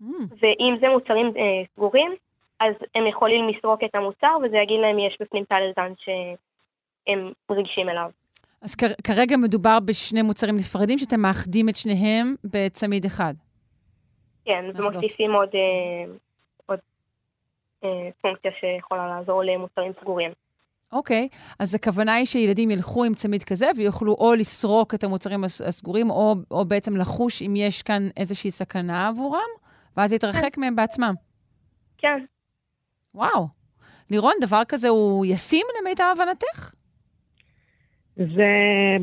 mm. ואם זה מוצרים אה, סגורים, אז הם יכולים לסרוק את המוצר, וזה יגיד להם אם יש בפנים את האלרגן שהם רגישים אליו. אז כרגע מדובר בשני מוצרים נפרדים, שאתם מאחדים את שניהם בצמיד אחד. כן, ומוסיפים עוד, אה, עוד אה, פונקציה שיכולה לעזור למוצרים סגורים. אוקיי, okay, אז הכוונה היא שילדים ילכו עם צמיד כזה ויוכלו או לסרוק את המוצרים הסגורים, או, או בעצם לחוש אם יש כאן איזושהי סכנה עבורם, ואז להתרחק כן. מהם בעצמם. כן. וואו. לירון, דבר כזה הוא ישים למיטב הבנתך? זה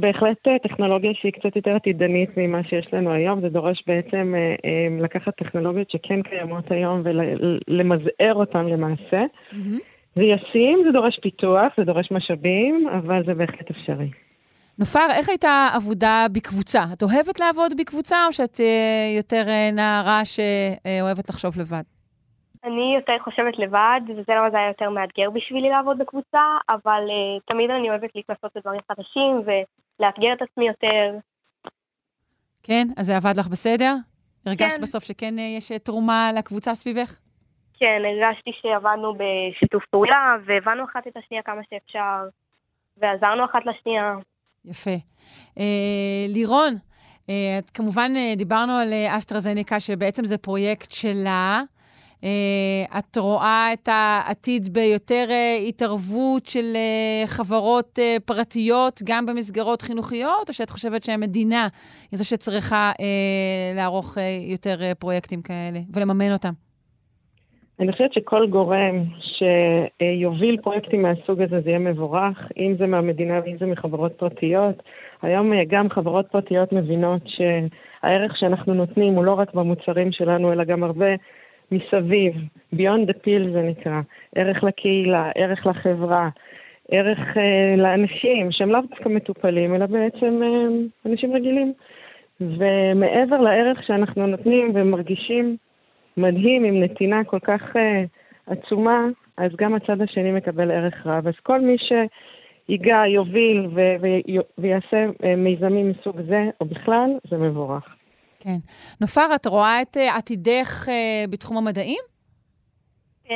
בהחלט אה, טכנולוגיה שהיא קצת יותר עתידנית ממה שיש לנו היום. זה דורש בעצם אה, אה, לקחת טכנולוגיות שכן קיימות היום ולמזער אותן למעשה. Mm-hmm. זה ישים, זה דורש פיתוח, זה דורש משאבים, אבל זה בהחלט אפשרי. נופר, איך הייתה עבודה בקבוצה? את אוהבת לעבוד בקבוצה, או שאת יותר נערה שאוהבת לחשוב לבד? אני יותר חושבת לבד, וזה למה זה היה יותר מאתגר בשבילי לעבוד בקבוצה, אבל uh, תמיד אני אוהבת להתנסות בדברים חדשים ולאתגר את עצמי יותר. כן? אז זה עבד לך בסדר? הרגשת כן. בסוף שכן uh, יש uh, תרומה לקבוצה סביבך? כן, הרגשתי שעבדנו בשיתוף פעולה, והבנו אחת את השנייה כמה שאפשר, ועזרנו אחת לשנייה. יפה. אה, לירון, אה, כמובן דיברנו על אסטרזניקה, שבעצם זה פרויקט שלה. Uh, את רואה את העתיד ביותר uh, התערבות של uh, חברות פרטיות, גם במסגרות חינוכיות, או שאת חושבת שהמדינה היא זו שצריכה לערוך יותר פרויקטים כאלה ולממן אותם? אני חושבת שכל גורם שיוביל פרויקטים מהסוג הזה, זה יהיה מבורך, אם זה מהמדינה ואם זה מחברות פרטיות. היום גם חברות פרטיות מבינות שהערך שאנחנו נותנים הוא לא רק במוצרים שלנו, אלא גם הרבה מסביב, Beyond the Pill זה נקרא, ערך לקהילה, ערך לחברה, ערך uh, לאנשים שהם לאו דווקא מטופלים, אלא בעצם uh, אנשים רגילים. ומעבר לערך שאנחנו נותנים ומרגישים מדהים עם נתינה כל כך uh, עצומה, אז גם הצד השני מקבל ערך רב. אז כל מי שיגע, יוביל ו- ויעשה uh, מיזמים מסוג זה, או בכלל, זה מבורך. כן. נופר, את רואה את uh, עתידך uh, בתחום המדעים? Um,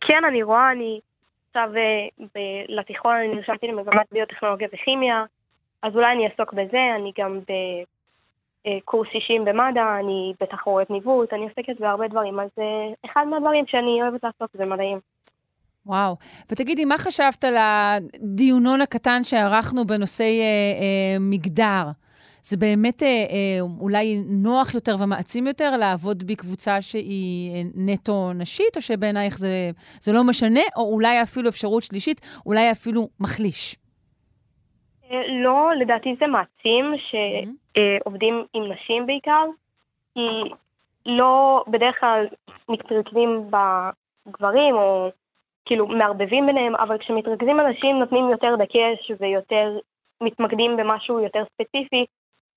כן, אני רואה, אני עכשיו uh, ב- לתיכון, אני נרשמתי למגמת ביוטכנולוגיה וכימיה, אז אולי אני אעסוק בזה, אני גם בקורס 60 במד"א, אני בתחרויות ניווט, אני עוסקת בהרבה דברים, אז אחד מהדברים שאני אוהבת לעסוק זה מדעים. וואו. ותגידי, מה חשבת על הדיונון הקטן שערכנו בנושאי אה, אה, מגדר? זה באמת אה, אה, אולי נוח יותר ומעצים יותר לעבוד בקבוצה שהיא אה, נטו נשית, או שבעינייך זה, זה לא משנה, או אולי אפילו אפשרות שלישית, אולי אפילו מחליש? אה, לא, לדעתי זה מעצים שעובדים. עם נשים בעיקר, כי לא בדרך כלל מתרכזים בגברים, או כאילו מערבבים ביניהם, אבל כשמתרכזים אנשים נותנים יותר דגש ויותר מתמקדים במשהו יותר ספציפי,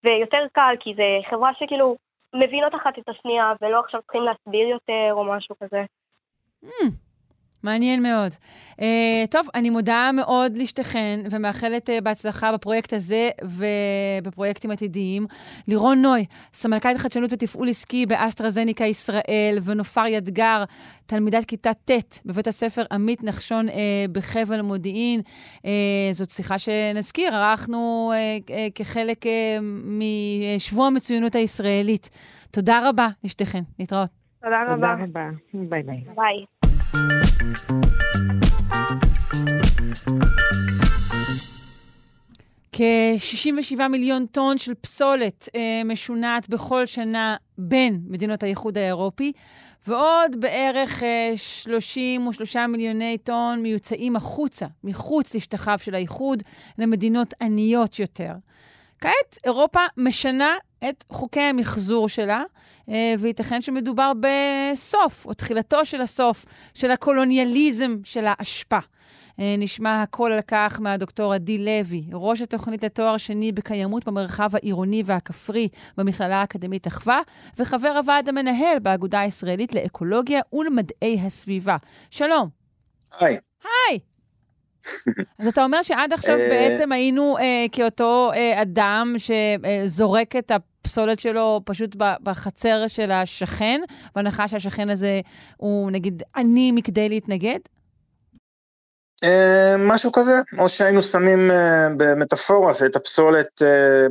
ויותר קל, כי זה חברה שכאילו מבינות אחת את השנייה, ולא עכשיו צריכים להסביר יותר או משהו כזה. Mm, מעניין מאוד. Uh, טוב, אני מודה מאוד לשתיכן, ומאחלת uh, בהצלחה בפרויקט הזה ובפרויקטים עתידיים. לירון נוי, סמנכ"לית חדשנות ותפעול עסקי באסטרזניקה ישראל, ונופר ידגר, תלמידת כיתה ט' בבית הספר עמית נחשון uh, בחבל מודיעין. Uh, זאת שיחה שנזכיר, ערכנו uh, uh, כחלק uh, משבוע המצוינות הישראלית. תודה רבה לשתיכן, להתראות. תודה רבה. תודה רבה. ביי ביי. ביי. כ-67 מיליון טון של פסולת אה, משונעת בכל שנה בין מדינות האיחוד האירופי, ועוד בערך אה, 33 מיליוני טון מיוצאים החוצה, מחוץ לשטחיו של האיחוד, למדינות עניות יותר. כעת אירופה משנה את חוקי המחזור שלה, אה, וייתכן שמדובר בסוף, או תחילתו של הסוף, של הקולוניאליזם של האשפה. אה, נשמע הכל על כך מהדוקטור עדי לוי, ראש התוכנית לתואר שני בקיימות במרחב העירוני והכפרי במכללה האקדמית אחווה, וחבר הוועד המנהל באגודה הישראלית לאקולוגיה ולמדעי הסביבה. שלום. היי. היי. אז אתה אומר שעד עכשיו אה, בעצם היינו אה, כאותו אה, אדם שזורק את הפסולת שלו פשוט בחצר של השכן, בהנחה שהשכן הזה הוא נגיד עני מכדי להתנגד? משהו כזה, או שהיינו שמים במטאפורה את הפסולת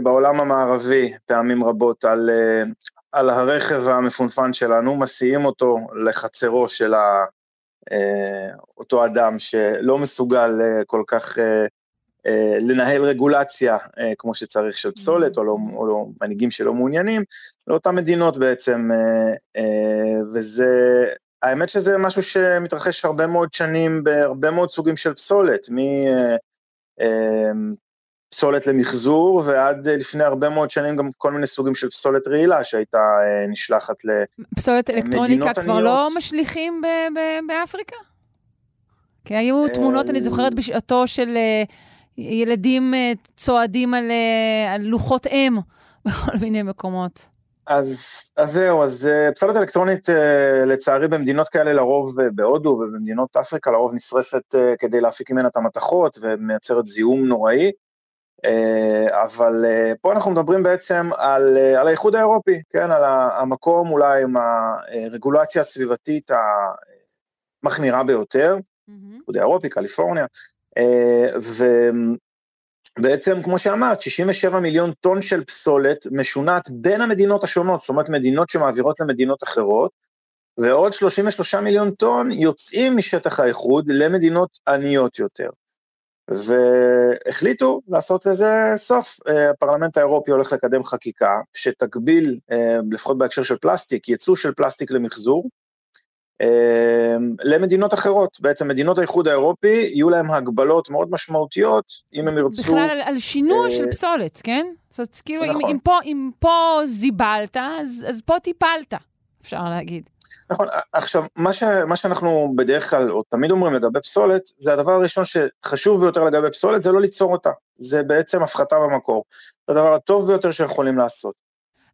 בעולם המערבי פעמים רבות על, על הרכב המפונפן שלנו, מסיעים אותו לחצרו של ה... אה, אותו אדם שלא מסוגל אה, כל כך אה, לנהל רגולציה כמו שצריך של פסולת, או, לא, או לא מנהיגים שלא מעוניינים, לאותן מדינות בעצם, וזה, האמת שזה משהו שמתרחש הרבה מאוד שנים בהרבה מאוד סוגים של פסולת, פסולת למחזור, ועד אה, לפני הרבה מאוד שנים גם כל מיני סוגים של פסולת רעילה שהייתה אה, נשלחת ל... פסולת אלקטרוניקה כבר עניות. לא משליכים ב- ב- באפריקה? כי היו תמונות, אני זוכרת בשעתו, של אה, ילדים אה, צועדים על, אה, על לוחות אם <laughs> בכל מיני מקומות. אז, אז זהו, אז אה, פסולת אלקטרונית אה, לצערי במדינות כאלה לרוב אה, בהודו ובמדינות אפריקה לרוב נשרפת אה, כדי להפיק ממנה את המתכות ומייצרת זיהום נוראי. אה, אבל אה, פה אנחנו מדברים בעצם על, אה, על האיחוד האירופי, כן, על המקום אולי עם הרגולציה הסביבתית המחמירה ביותר, האיחוד האירופי, קליפורניה, ובעצם, כמו שאמרת, 67 מיליון טון של פסולת משונעת בין המדינות השונות, זאת אומרת מדינות שמעבירות למדינות אחרות, ועוד 33 מיליון טון יוצאים משטח האיחוד למדינות עניות יותר. והחליטו לעשות לזה סוף. אה, הפרלמנט האירופי הולך לקדם חקיקה שתגביל, אה, לפחות בהקשר של פלסטיק, ייצוא של פלסטיק למחזור, אה, למדינות אחרות. בעצם מדינות האיחוד האירופי, יהיו להם הגבלות מאוד משמעותיות, אם הם ירצו... בכלל על, על שינוע של פסולת, כן? זאת אומרת, כאילו, אם, נכון. אם, פה, אם פה זיבלת, אז, אז פה טיפלת, אפשר להגיד. נכון, עכשיו, מה, ש, מה שאנחנו בדרך כלל, או תמיד אומרים לגבי פסולת, זה הדבר הראשון שחשוב ביותר לגבי פסולת, זה לא ליצור אותה. זה בעצם הפחתה במקור. זה הדבר הטוב ביותר שיכולים לעשות.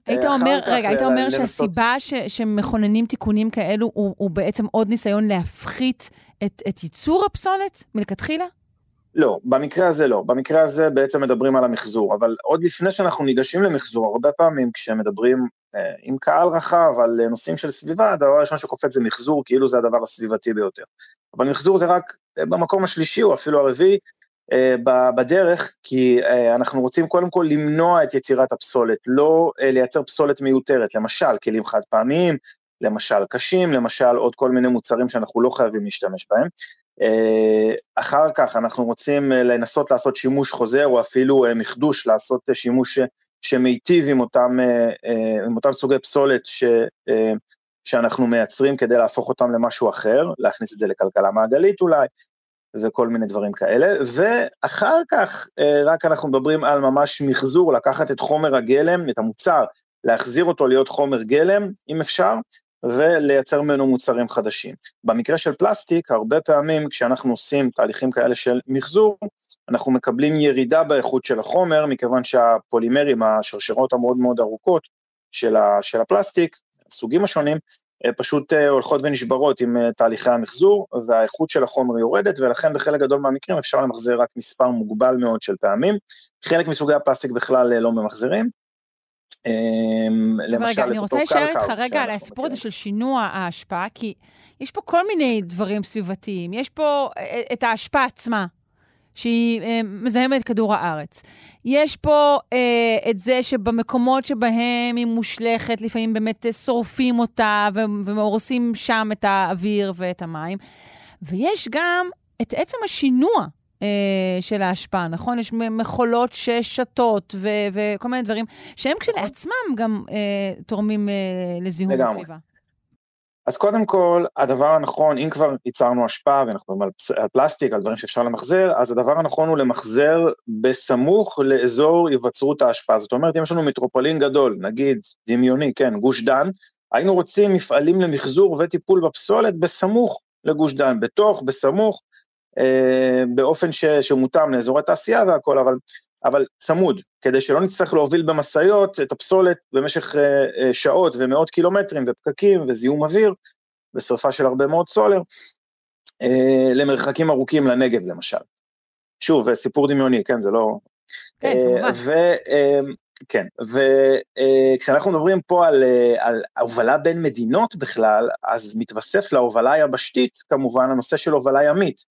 היית אחר אומר, רגע, היית אה, אומר שהסיבה ש, שמכוננים תיקונים כאלו הוא, הוא בעצם עוד ניסיון להפחית את, את ייצור הפסולת מלכתחילה? לא, במקרה הזה לא. במקרה הזה בעצם מדברים על המחזור, אבל עוד לפני שאנחנו ניגשים למחזור, הרבה פעמים כשמדברים אה, עם קהל רחב על נושאים של סביבה, הדבר הראשון שקופץ זה מחזור, כאילו זה הדבר הסביבתי ביותר. אבל מחזור זה רק אה, במקום השלישי או אפילו הרביעי אה, בדרך, כי אה, אנחנו רוצים קודם כל למנוע את יצירת הפסולת, לא אה, לייצר פסולת מיותרת, למשל כלים חד פעמיים, למשל קשים, למשל עוד כל מיני מוצרים שאנחנו לא חייבים להשתמש בהם. אה, אחר כך אנחנו רוצים אה, לנסות לעשות שימוש חוזר או אפילו אה, מחדוש, לעשות שימוש שמיטיב עם אותם, עם אותם סוגי פסולת ש, שאנחנו מייצרים כדי להפוך אותם למשהו אחר, להכניס את זה לכלכלה מעגלית אולי, וכל מיני דברים כאלה, ואחר כך רק אנחנו מדברים על ממש מחזור, לקחת את חומר הגלם, את המוצר, להחזיר אותו להיות חומר גלם, אם אפשר, ולייצר ממנו מוצרים חדשים. במקרה של פלסטיק, הרבה פעמים כשאנחנו עושים תהליכים כאלה של מחזור, אנחנו מקבלים ירידה באיכות של החומר, מכיוון שהפולימרים, השרשרות המאוד מאוד ארוכות של, ה, של הפלסטיק, הסוגים השונים, אה, פשוט אה, הולכות ונשברות עם אה, תהליכי המחזור, והאיכות של החומר יורדת, ולכן בחלק גדול מהמקרים אפשר למחזר רק מספר מוגבל מאוד של פעמים. חלק מסוגי הפלסטיק בכלל לא ממחזרים. אמ, למשל, רגע, אני רוצה להישאר איתך רגע על הסיפור הזה. של שינוע האשפה, כי יש פה כל מיני דברים סביבתיים. יש פה אה, את האשפה עצמה, שהיא אה, מזהמת את כדור הארץ. יש פה אה, את זה שבמקומות שבהם היא מושלכת, לפעמים באמת אה, שורפים אותה ו- והורסים שם את האוויר ואת המים. ויש גם את עצם השינוע. אה, של ההשפעה, נכון? יש מכולות ששתות ו- וכל מיני דברים, שהם כשלעצמם גם אה, תורמים אה, לזיהום לגמרי. הסביבה. אז קודם כל, הדבר הנכון, אם כבר ייצרנו השפעה, ואנחנו מדברים על, פס- על פלסטיק, על דברים שאפשר למחזר, אז הדבר הנכון הוא למחזר בסמוך לאזור היווצרות ההשפעה. זאת אומרת, אם יש לנו מטרופולין גדול, נגיד דמיוני, כן, גוש דן, היינו רוצים מפעלים למחזור וטיפול בפסולת בסמוך לגוש דן, בתוך, בסמוך, באופן ש, שמותאם לאזורי תעשייה והכל, אבל, אבל צמוד, כדי שלא נצטרך להוביל במשאיות את הפסולת במשך אה, אה, שעות ומאות קילומטרים ופקקים וזיהום אוויר ושרפה של הרבה מאוד סולר, אה, למרחקים ארוכים לנגב למשל. שוב, סיפור דמיוני, כן, זה לא... כן, אה, כמובן. ו, אה, כן, וכשאנחנו מדברים פה על, אה, על הובלה בין מדינות בכלל, אז מתווסף להובלה היבשתית כמובן הנושא של הובלה ימית,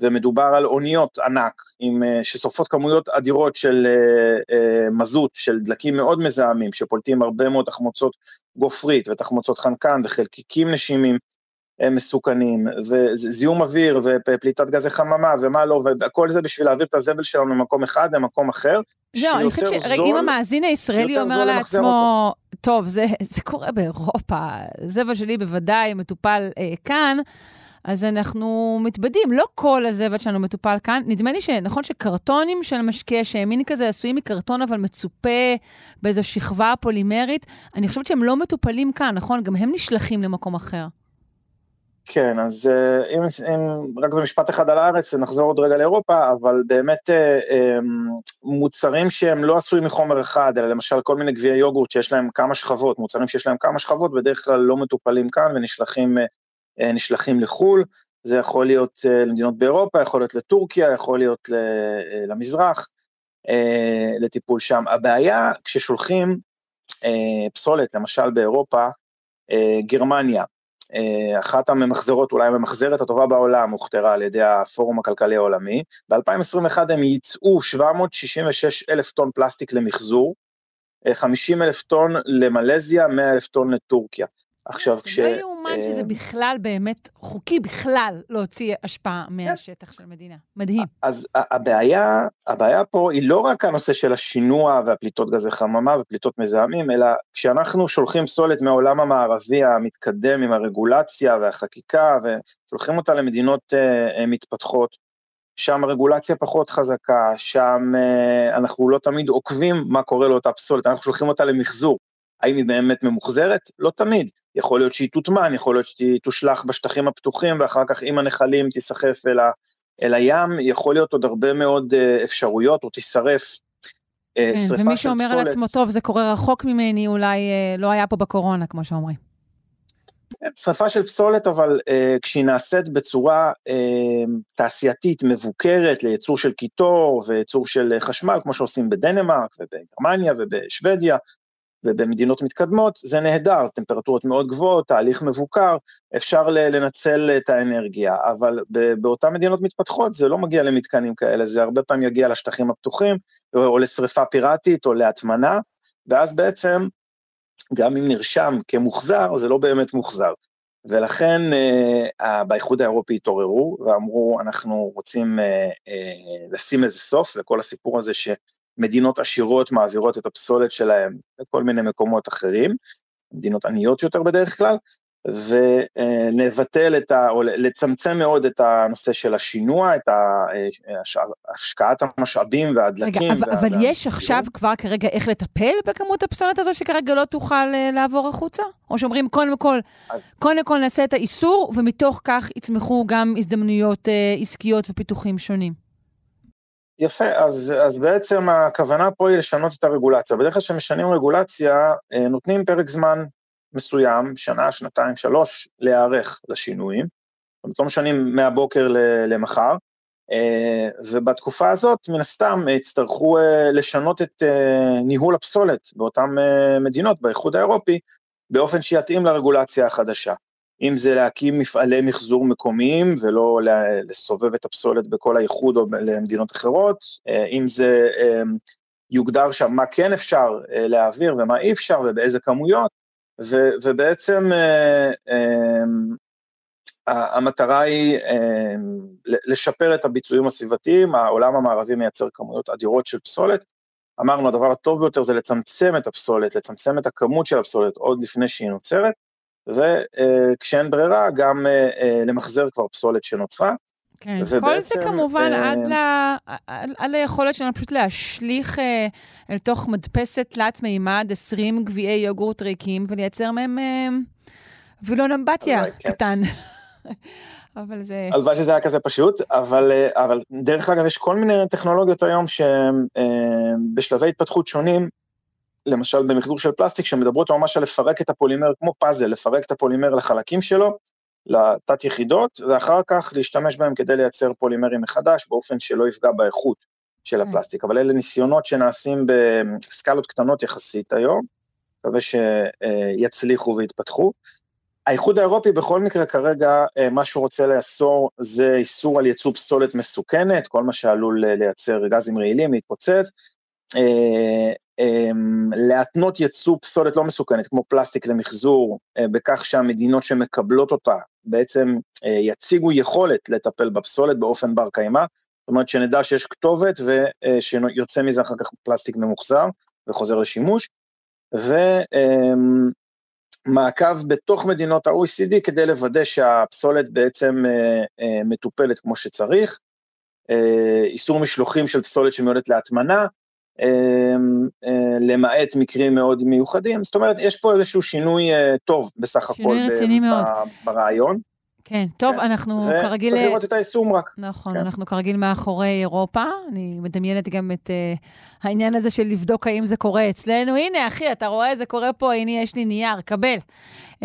ומדובר על אוניות ענק עם, אה, ששורפות כמויות אדירות של אה, אה, מזוט, של דלקים מאוד מזהמים, שפולטים הרבה מאוד תחמוצות גופרית ותחמוצות חנקן וחלקיקים נשימים אה, מסוכנים, וזיהום אוויר ופליטת גזי חממה ומה לא, וכל זה בשביל להעביר את הזבל שלנו ממקום אחד למקום אחר. זהו, אני חושבת שיותר ש... רגע, אם זול- המאזין הישראלי אומר לעצמו, טוב, זה, זה קורה באירופה, הזבל שלי בוודאי מטופל אה, כאן, אז אנחנו מתבדים. לא כל הזבל שלנו מטופל כאן. נדמה לי שנכון שקרטונים של משקה, שהם מין כזה עשויים מקרטון, אבל מצופה באיזו שכבה פולימרית, אני חושבת שהם לא מטופלים כאן, נכון? גם הם נשלחים למקום אחר. כן, אז אה, אם, אם רק במשפט אחד על הארץ, נחזור עוד רגע לאירופה, אבל באמת אה, אה, מוצרים שהם לא עשויים מחומר אחד, אלא למשל כל מיני גביעי יוגורט שיש להם כמה שכבות, מוצרים שיש להם כמה שכבות, בדרך כלל לא מטופלים כאן ונשלחים נשלחים לחו"ל, זה יכול להיות למדינות באירופה, יכול להיות לטורקיה, יכול להיות למזרח, לטיפול שם. הבעיה כששולחים פסולת, למשל באירופה, גרמניה, אה, אחת הממחזרות, אולי הממחזרת הטובה בעולם, הוכתרה על ידי הפורום הכלכלי העולמי. ב-2021 הם ייצאו 766 אלף טון פלסטיק למחזור, 50 אה, אלף טון למלזיה, 100 אלף טון לטורקיה. עכשיו, כש... לא יאומן שזה אה, בכלל באמת חוקי בכלל להוציא השפעה מהשטח של מדינה. מדהים. אז הבעיה, הבעיה פה היא לא רק הנושא של השינוע והפליטות גזי חממה ופליטות מזהמים, אלא כשאנחנו שולחים פסולת מהעולם המערבי המתקדם עם הרגולציה והחקיקה, ושולחים אותה למדינות uh, מתפתחות, שם הרגולציה פחות חזקה, שם אנחנו לא תמיד עוקבים מה קורה לאותה פסולת, אנחנו שולחים אותה למחזור. האם היא באמת ממוחזרת? לא תמיד. יכול להיות שהיא תוטמן, יכול להיות שהיא תושלך בשטחים הפתוחים, ואחר כך עם הנחלים תיסחף אל, ה, אל הים, יכול להיות עוד הרבה מאוד אה, אפשרויות, או תישרף אה, כן, ומי שאומר על עצמו, טוב, זה קורה רחוק ממני, אולי אה, לא היה פה בקורונה, כמו שאומרים. כן, שרפה של פסולת, אבל uh, כשהיא נעשית בצורה uh, תעשייתית מבוקרת לייצור של קיטור וייצור של חשמל, כמו שעושים בדנמרק ובגרמניה ובשוודיה, ובמדינות מתקדמות זה נהדר, טמפרטורות מאוד גבוהות, תהליך מבוקר, אפשר לנצל את האנרגיה, אבל באותן מדינות מתפתחות זה לא מגיע למתקנים כאלה, זה הרבה פעמים יגיע לשטחים הפתוחים, או לשריפה פיראטית, או להטמנה, ואז בעצם, גם אם נרשם כמוחזר, זה לא באמת מוחזר. ולכן uh, באיחוד האירופי התעוררו ואמרו, אנחנו רוצים uh, uh, לשים איזה סוף לכל הסיפור הזה ש... מדינות עשירות מעבירות את הפסולת שלהם לכל מיני מקומות אחרים, מדינות עניות יותר בדרך כלל, ונבטל את ה... או לצמצם מאוד את הנושא של השינוע, את השקעת המשאבים והדלקים. רגע, אבל, אבל יש עכשיו כבר כרגע איך לטפל בכמות הפסולת הזו שכרגע לא תוכל אה, לעבור החוצה? או שאומרים, קודם כל, אז... קודם כל נעשה את האיסור, ומתוך כך יצמחו גם הזדמנויות אה, עסקיות ופיתוחים שונים. יפה, אז, אז בעצם הכוונה פה היא לשנות את הרגולציה. בדרך כלל כשמשנים רגולציה, אה, נותנים פרק זמן מסוים, שנה, שנתיים, שלוש, להיערך לשינויים. זאת אומרת, לא משנים מהבוקר למחר, אה, ובתקופה הזאת, מן הסתם, יצטרכו אה, לשנות את ניהול הפסולת באותן מדינות, באיחוד האירופי, באופן שיתאים לרגולציה החדשה. אם זה להקים מפעלי מחזור מקומיים ולא לסובב את הפסולת בכל האיחוד או למדינות אחרות, אה, אם זה אה, יוגדר שם מה כן אפשר אה, להעביר ומה אי אפשר ובאיזה כמויות, ו, ובעצם המטרה היא לשפר את הביצועים הסביבתיים, העולם המערבי מייצר כמויות אדירות של פסולת, אמרנו הדבר הטוב ביותר זה לצמצם את הפסולת, לצמצם את הכמות של הפסולת עוד לפני שהיא נוצרת, וכשאין ברירה, גם אה, אה, למחזר כבר פסולת שנוצרה. כן, ובעצם, כל זה כמובן אה, עד, ל, עד, עד ליכולת שלנו פשוט להשליך אה, אל תוך מדפסת תלת מימד 20 גביעי יוגורט ריקים ולייצר מהם אה, וילון אמבטיה כן. קטן. <laughs> אבל זה... הלוואי שזה היה כזה פשוט, אבל, אה, אבל דרך אגב, יש כל מיני טכנולוגיות היום שהן אה, בשלבי התפתחות שונים, למשל במחזור של פלסטיק, שמדברות ממש על לפרק את הפולימר כמו פאזל, לפרק את הפולימר לחלקים שלו, לתת יחידות, ואחר כך להשתמש בהם כדי לייצר פולימרים מחדש, באופן שלא יפגע באיכות של כן. הפלסטיק. אבל אלה ניסיונות שנעשים בסקלות קטנות יחסית היום, מקווה שיצליחו ויתפתחו. האיחוד האירופי בכל מקרה כרגע, אה, מה שהוא רוצה לאסור זה איסור על ייצוא פסולת מסוכנת, כל מה שעלול לייצר גזים רעילים, להתפוצץ, אה, להתנות ייצוא פסולת לא מסוכנת, כמו פלסטיק למחזור, אה, בכך שהמדינות שמקבלות אותה בעצם אה, יציגו יכולת לטפל בפסולת באופן בר קיימא, זאת אומרת שנדע שיש כתובת ושיוצא מזה אחר כך פלסטיק ממוחזר וחוזר לשימוש, ו... אמ, בתוך מדינות ה-OECD כדי לוודא שהפסולת בעצם מטופלת כמו שצריך. איסור משלוחים של פסולת שמיועדת להטמנה, למעט מקרים מאוד מיוחדים, זאת אומרת, יש פה איזשהו שינוי טוב בסך הכל. שינוי מאוד. ברעיון. כן, טוב, כן. אנחנו ו- כרגיל... וצריך לראות את היישום רק. נכון, כן. אנחנו כרגיל מאחורי אירופה. אני מדמיינת גם את uh, העניין הזה של לבדוק האם זה קורה אצלנו. הנה, אחי, אתה רואה, זה קורה פה, הנה, יש לי נייר, קבל. Uh,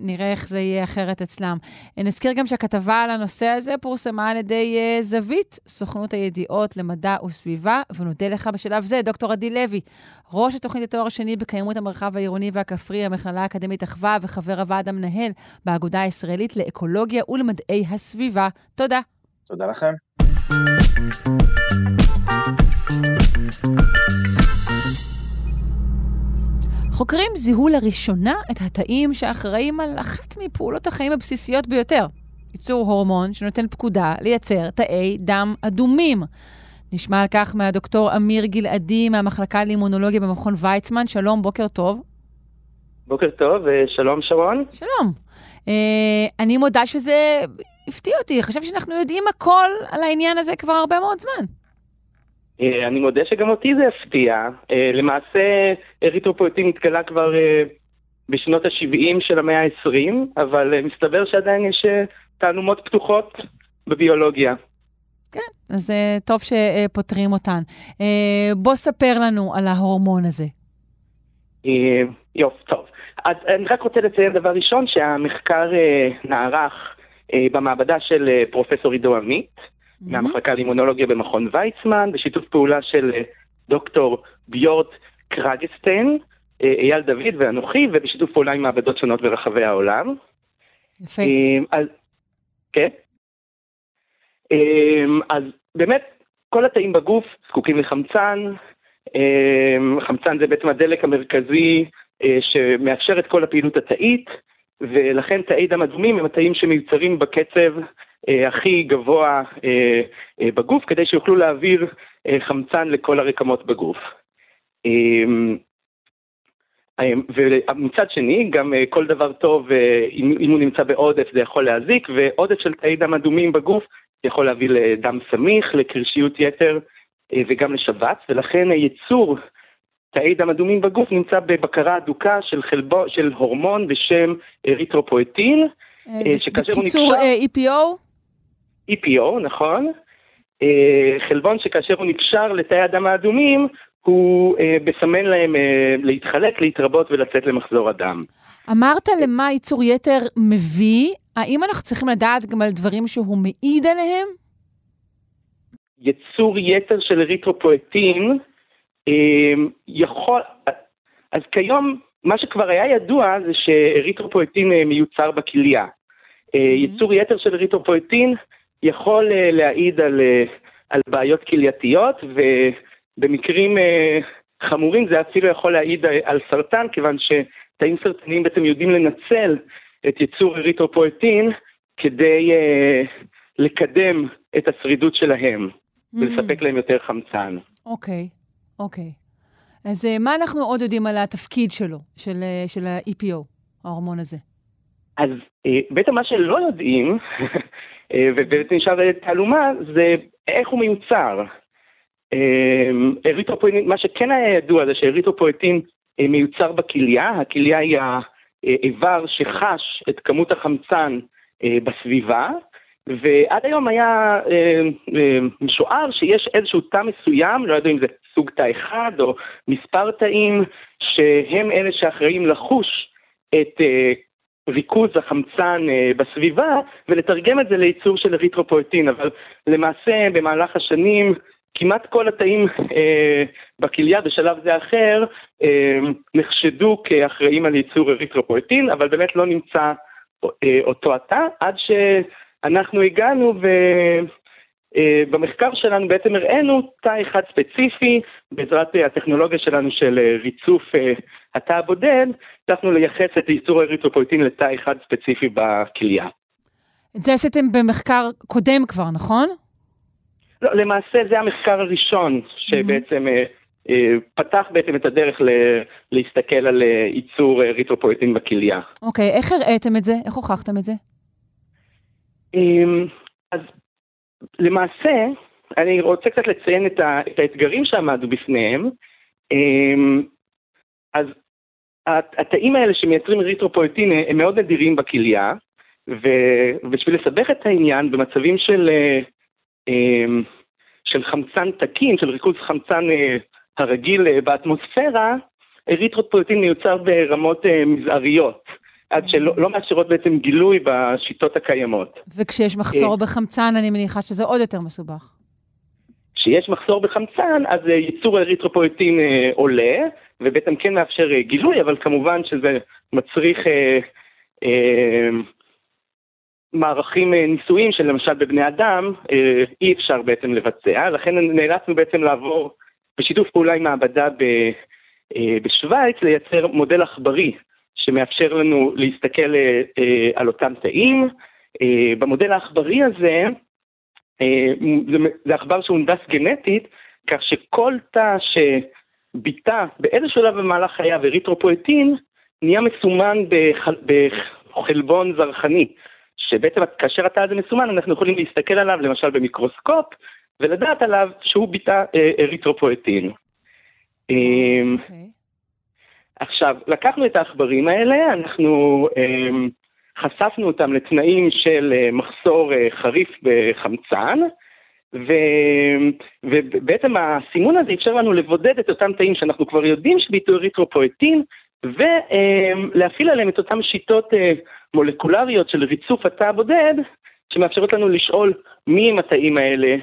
נראה איך זה יהיה אחרת אצלם. Uh, נזכיר גם שהכתבה על הנושא הזה פורסמה על ידי uh, זווית, סוכנות הידיעות למדע וסביבה, ונודה לך בשלב זה, דוקטור עדי לוי, ראש התוכנית לתואר שני בקיימות המרחב העירוני והכפרי, המכללה האקדמית אחווה וחבר הוועד המנהל באגודה הישראלית לאקולוגיה ולמדעי הסביבה. תודה. תודה לכם. חוקרים זיהו לראשונה את התאים שאחראים על אחת מפעולות החיים הבסיסיות ביותר, ייצור הורמון שנותן פקודה לייצר תאי דם אדומים. נשמע על כך מהדוקטור אמיר גלעדי מהמחלקה לאימונולוגיה במכון ויצמן. שלום, בוקר טוב. בוקר טוב, ושלום שרון. שלום. Uh, אני מודה שזה הפתיע אותי, חשבתי שאנחנו יודעים הכל על העניין הזה כבר הרבה מאוד זמן. Uh, אני מודה שגם אותי זה הפתיע. Uh, למעשה, אריתרופויטין התגלה כבר בשנות ה-70 של המאה ה-20, אבל מסתבר שעדיין יש תעלומות פתוחות בביולוגיה. כן, אז טוב שפותרים אותן. בוא ספר לנו על ההורמון הזה. יופי, טוב. אז אני רק רוצה לציין דבר ראשון, שהמחקר אה, נערך אה, במעבדה של אה, פרופסור עידו עמית, mm-hmm. מהמחלקה לאימונולוגיה במכון ויצמן, בשיתוף פעולה של אה, דוקטור ביורט קרגסטיין, אה, אייל דוד ואנוכי, ובשיתוף פעולה עם מעבדות שונות ברחבי העולם. יפה. אה, אז, כן. אה, אז באמת, כל התאים בגוף זקוקים לחמצן, אה, חמצן זה בעצם הדלק המרכזי שמאפשר את כל הפעילות התאית, ולכן תאי דם אדומים הם התאים שמיוצרים בקצב אה, הכי גבוה אה, אה, בגוף, כדי שיוכלו להעביר אה, חמצן לכל הרקמות בגוף. אה, אה, ומצד שני, גם אה, כל דבר טוב, אה, אם, הוא נמצא בעודף זה יכול להזיק, ועודף של תאי דם אדומים בגוף יכול להביא לדם סמיך, לקרשיות יתר וגם לשבץ, ולכן ייצור תאי דם אדומים בגוף נמצא בבקרה הדוקה של, חלבו, של הורמון בשם אריתרופואטין, אה, אה, שכאשר הוא נקשר... בקיצור, אה, EPO? EPO, נכון. חלבון שכאשר הוא נקשר לתאי הדם האדומים, הוא מסמן להם להתחלק, להתרבות ולצאת למחזור הדם. אמרת למה ייצור יתר מביא, האם אנחנו צריכים לדעת גם על דברים שהוא מעיד עליהם? יצור יתר של אריתרופואטין יכול, אז כיום, מה שכבר היה ידוע זה שאריתרופואטין אה, מיוצר בכליה. Mm-hmm. ייצור יתר של אריתרופואטין יכול אה, להעיד על, על בעיות כלייתיות, ובמקרים חמורים זה אפילו יכול להעיד על סרטן, כיוון שתאים סרטניים בעצם יודעים לנצל את ייצור אריתרופואטין כדי לקדם את השרידות שלהם mm-hmm. ולספק להם יותר חמצן. אוקיי. Okay. אוקיי. אז אה, מה אנחנו עוד יודעים על התפקיד שלו, של, אה, של ה-EPO, ההורמון הזה? אז אה, בעצם מה שלא יודעים, <laughs> ובעצם נשאר תעלומה, זה איך הוא מיוצר. אריתרופואטין, מה שכן היה ידוע זה שאריתרופואטין מיוצר בכליה, הכליה היא האיבר שחש את כמות החמצן בסביבה, ועד היום היה אה, אה, משוער שיש איזשהו תא מסוים, לא יודע אם זה סוג תא אחד או מספר תאים, שהם אלה שאחראים לחוש את אה, ריכוז החמצן בסביבה ולתרגם את זה לייצור של אריתרופואטין, אבל למעשה במהלך השנים כמעט כל התאים אה, בכליה בשלב זה אחר אה, נחשדו כאחראים על ייצור אריתרופואטין, אבל באמת לא נמצא אה, אותו התא עד ש... אנחנו הגענו ובמחקר אה, שלנו בעצם הראינו תא אחד ספציפי, בעזרת אה, הטכנולוגיה שלנו של אה, ריצוף התא הבודד, הצלחנו לייחס את ייצור אריתרופויטין לתא אחד ספציפי בכליה. את זה עשיתם במחקר קודם כבר, נכון? לא, למעשה זה המחקר הראשון שבעצם mm-hmm. פתח בעצם את הדרך להסתכל על ייצור אריתרופויטין בכליה. אוקיי, איך הראיתם את זה? איך הוכחתם את זה? אמ, אז למעשה, אני רוצה קצת לציין את, ה, את האתגרים שעמדו בפניהם. אמ, אז התאים האלה שמייצרים אריתרופויטין הם מאוד נדירים בכליה, ובשביל לסבך את העניין במצבים של, אה, אמ, של חמצן תקין, של ריכוז חמצן אה, הרגיל אה, באטמוספירה, אריתרופויטין מיוצר ברמות מזעריות. עד שלא לא מאפשרות בעצם גילוי בשיטות הקיימות. וכשיש מחסור בחמצן, אני מניחה שזה עוד יותר מסובך. כשיש מחסור בחמצן, אז ייצור אריתרופויטין עולה, ובעצם כן מאפשר גילוי, אבל כמובן שזה מצריך אה, אה, מערכים אה, ניסויים שלמשל בבני אדם אה, אי אפשר בעצם לבצע, לכן נאלצנו בעצם לעבור בשיתוף פעולה עם מעבדה אה, בשוויץ לייצר מודל עכברי שמאפשר לנו להסתכל על אותם תאים. במודל העכברי הזה, זה עכבר שהונדס גנטית, כך שכל תא שביטא באיזה שלב במהלך חייו אריתרופואטין, נהיה מסומן בחלבון זרחני. שבעצם כאשר התא הזה מסומן אנחנו יכולים להסתכל עליו למשל במיקרוסקופ ולדעת עליו שהוא ביטא אה, אריתרופואטין. Okay. אמ. עכשיו, לקחנו את העכברים האלה, אנחנו um, חשפנו אותם לתנאים של uh, מחסור uh, חריף בחמצן, ו, ובעצם הסימון הזה אפשר לנו לבודד את אותם תאים שאנחנו כבר יודעים שביטאו אריתרופואטין, ולהפעיל עליהם את אותן שיטות אה, מולקולריות של ריצוף התא הבודד, שמאפשרות לנו לשאול מי הם התאים האלה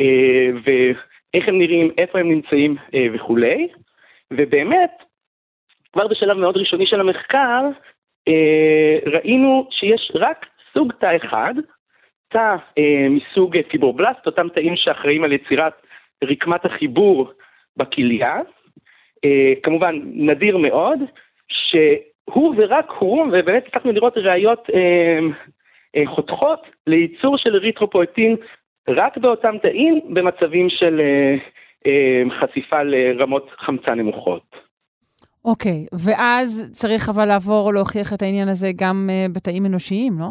אה, ואיך הם נראים, איפה הם נמצאים אה, וכולי. ובאמת, כבר בשלב מאוד ראשוני של המחקר, ראינו שיש רק סוג תא אחד, תא מסוג פיברובלסט, אותם תאים שאחראים על יצירת רקמת החיבור בכליה, אה, כמובן נדיר מאוד, שהוא ורק הוא, ובאמת הצלחנו לראות ראיות אה, אה, חותכות לייצור של אריתרופואטין רק באותם תאים במצבים של אה, אה, חשיפה לרמות חמצן נמוכות. אוקיי, okay, ואז צריך אבל לעבור להוכיח את העניין הזה גם uh, בתאים אנושיים, לא?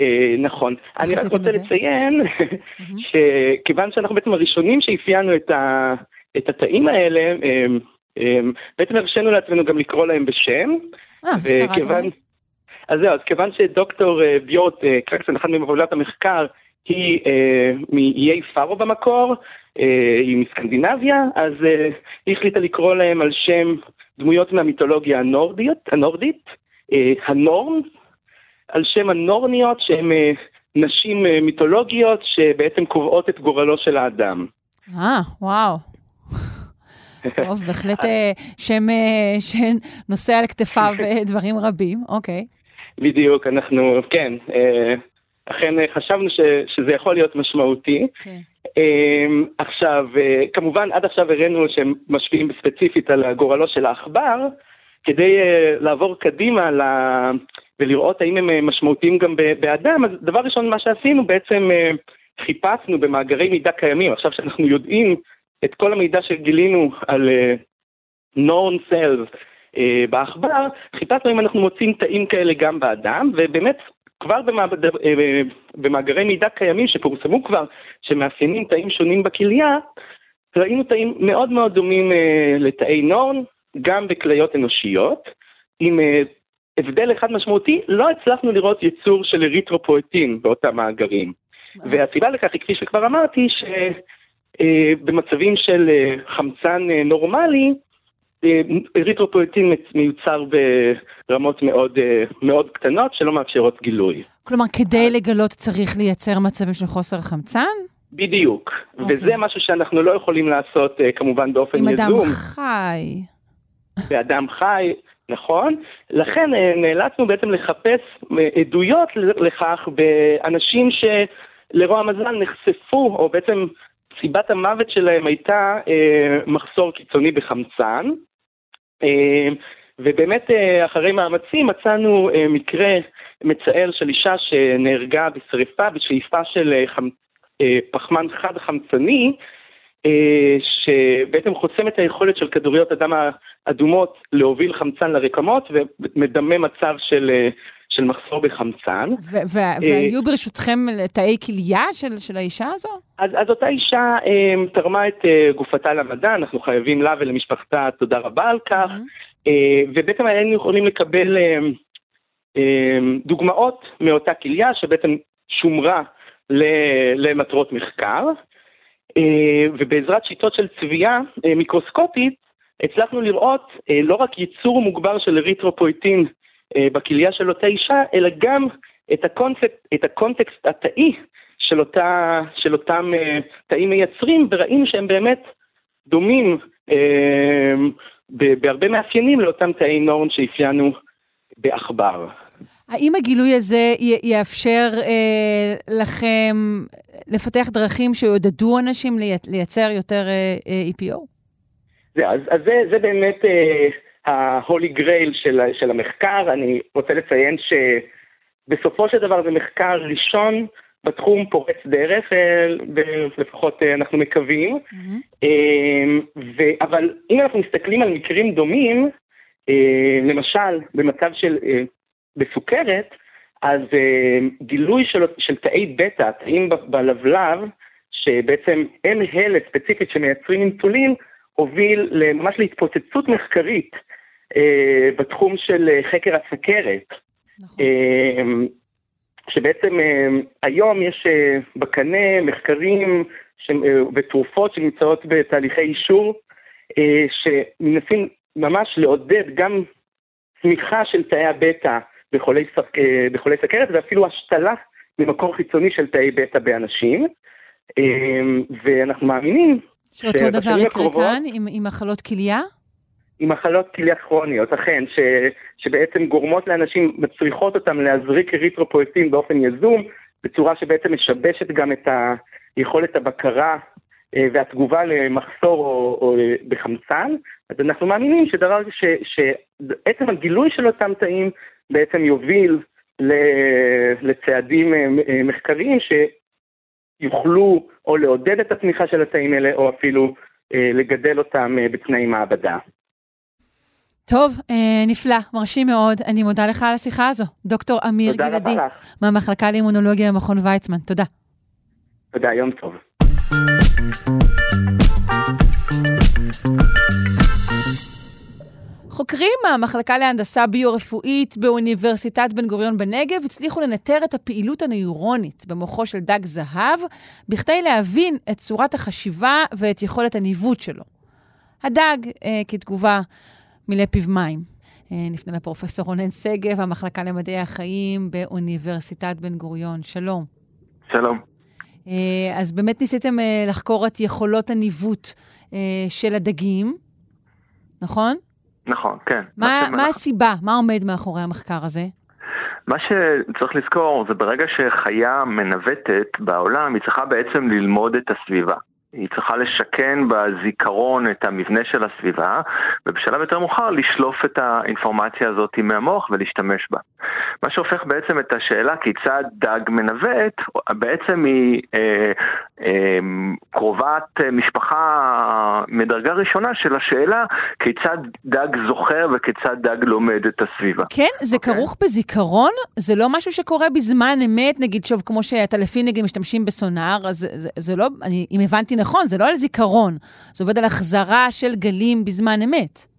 Uh, נכון. אני רק רוצה לציין <laughs> שכיוון שאנחנו בעצם הראשונים שאפיינו את, ה, את התאים האלה, uh, אמ, בעצם הרשינו לעצמנו גם לקרוא להם בשם. אה, וכיוון... אז זהו, אז כיוון שדוקטור אה, ביוט אה, קרקסון, אחת ממובילות המחקר, היא אה, מאיי פארו במקור, אה, היא מסקנדינביה, אז אה, היא החליטה לקרוא להם על שם דמויות מהמיתולוגיה הנורדית, הנורדית אה, הנורן, על שם הנורניות שהן אה, נשים אה, מיתולוגיות שבעצם קובעות את גורלו של האדם. אה, וואו. <laughs> טוב, בהחלט שם שנושא על כתפיו דברים רבים, אוקיי. בדיוק, אנחנו, כן, אכן חשבנו ש, שזה יכול להיות משמעותי. Okay. כן. עכשיו, כמובן, עד עכשיו הראינו שהם משפיעים ספציפית על גורלו של העכבר, כדי לעבור קדימה ל... ולראות האם הם משמעותיים גם באדם, אז דבר ראשון, מה שעשינו, בעצם חיפשנו במאגרי מידע קיימים, עכשיו שאנחנו יודעים את כל המידע שגילינו על uh, סלס uh, בעכבר, חיפשנו אם אנחנו מוצאים תאים כאלה גם באדם, ובאמת כבר במעבד, uh, במאגרי מידע קיימים שפורסמו כבר, שמאפיינים תאים שונים בכליה, ראינו תאים מאוד מאוד דומים uh, לתאי נורן, גם בכליות אנושיות, עם הבדל אחד משמעותי, לא הצלחנו לראות ייצור של אריתרופואטין באותם מאגרים. והסיבה לכך היא, כפי שכבר אמרתי, ש... אה, במצבים של אה, חמצן אה, נורמלי, אריתרופואטין מיוצר ברמות מאוד, מאוד קטנות שלא מאפשרות גילוי. כלומר, כדי לגלות צריך לייצר מצבים של חוסר חמצן? בדיוק, okay. אוקיי. וזה משהו שאנחנו לא יכולים לעשות כמובן באופן יזום. עם אדם חי. באדם חי, נכון. לכן נאלצנו בעצם לחפש עדויות לכך באנשים שלרוע המזל נחשפו, או בעצם סיבת המוות שלהם הייתה אה, מחסור קיצוני בחמצן, אה, ובאמת אה, אחרי מאמצים מצאנו אה, מקרה מצער של אישה שנהרגה בשריפה בשאיפה של אה, חמ, פחמן חד חמצני, שבעצם חוסם את היכולת של כדוריות הדם האדומות להוביל חמצן לרקמות ומדמה מצב של, של מחסור בחמצן. ו- והיו ברשותכם תאי כליה של, של האישה הזו? אז, אז אותה אישה אה, תרמה את אה, גופתה למדע, אנחנו חייבים לה ולמשפחתה תודה רבה על כך, mm-hmm. אה, ובעצם היינו יכולים לקבל אה, אה, דוגמאות מאותה כליה שבעצם שומרה למטרות מחקר, אה, ובעזרת שיטות של צביעה אה, מיקרוסקופית הצלחנו לראות אה, לא רק ייצור מוגבר של אריתרופויטין בכליה של אותה אישה, אלא גם את, הקונטקסט, את הקונטקסט התאי של, אותה, של אותם תאים מייצרים, וראינו שהם באמת דומים בהרבה מאפיינים לאותם תאי נורן שאפיינו בעכבר. האם הגילוי הזה יאפשר אה, לכם לפתח דרכים שיעודדו אנשים לייצר יותר אה, אה EPO? זה, אז, אז זה, זה באמת ה-holy אה, grail של, של המחקר. אני רוצה לציין שבסופו של דבר זה מחקר ראשון בתחום פורץ דרך, אה, לפחות אה, אנחנו מקווים. Mm-hmm. ו, אבל אם אנחנו מסתכלים על מקרים דומים, למשל במצב של בסוכרת, אז גילוי של, של תאי בטא, תאים בלבלב, שבעצם הם הלת ספציפית שמייצרים אינסולין, הוביל ממש להתפוצצות מחקרית בתחום של uh, חקר הסכרת. נכון. Uh, שבעצם היום יש בקנה מחקרים ותרופות שנמצאות בתהליכי אישור, שמנסים ממש לעודד גם צמיחה של תאי הבטא בחולי, אה, בחולי סכרת ואפילו השתלה ממקור חיצוני של תאי בטא באנשים. ואנחנו מאמינים שאותו דבר יקרה כאן עם, עם מחלות כליה? עם מחלות כליה כרוניות, אכן, ש, שבעצם גורמות לאנשים, מצריכות אותם להזריק אריתרופואטין באופן יזום, בצורה שבעצם משבשת גם את היכולת הבקרה אה, והתגובה למחסור או, או בחמצן, אז אנחנו מאמינים שדבר, שעצם הגילוי של אותם תאים בעצם יוביל לצעדים אה, אה, מחקריים שיוכלו או לעודד את התמיכה של התאים האלה או אפילו לגדל אותם בתנאי מעבדה. טוב, נפלא, מרשים מאוד. אני מודה לך על השיחה הזו. דוקטור אמיר גלעדי, מהמחלקה לאימונולוגיה במכון ויצמן. תודה. תודה, יום טוב. חוקרים מהמחלקה להנדסה ביו-רפואית באוניברסיטת בן גוריון בנגב הצליחו לנטר את הפעילות הנוירונית במוחו של דג זהב, בכדי להבין את צורת החשיבה ואת יכולת הניווט שלו. הדג, אה, כתגובה, מילא פיו מים. אה, נפנה לפרופסור רונן שגב, המחלקה למדעי החיים באוניברסיטת בן גוריון. שלום. שלום. אה, אז באמת ניסיתם אה, לחקור את יכולות הניווט של הדגים, נכון? נכון, כן. מה, מה הסיבה? מה עומד מאחורי המחקר הזה? מה שצריך לזכור זה ברגע שחיה מנווטת בעולם, היא צריכה בעצם ללמוד את הסביבה. היא צריכה לשכן בזיכרון את המבנה של הסביבה, ובשלב יותר מאוחר לשלוף את האינפורמציה הזאת מהמוח ולהשתמש בה. מה שהופך בעצם את השאלה כיצד דג מנווט, בעצם היא אה, אה, קרובת משפחה מדרגה ראשונה של השאלה כיצד דג זוכר וכיצד דג לומד את הסביבה. כן, זה okay. אוקיי? כרוך בזיכרון? זה לא משהו שקורה בזמן אמת, נגיד, שוב, כמו שהטלפינגים משתמשים בסונאר, אז זה, זה, זה לא, אני, אם הבנתי נכון, זה לא על זיכרון, זה עובד על החזרה של גלים בזמן אמת.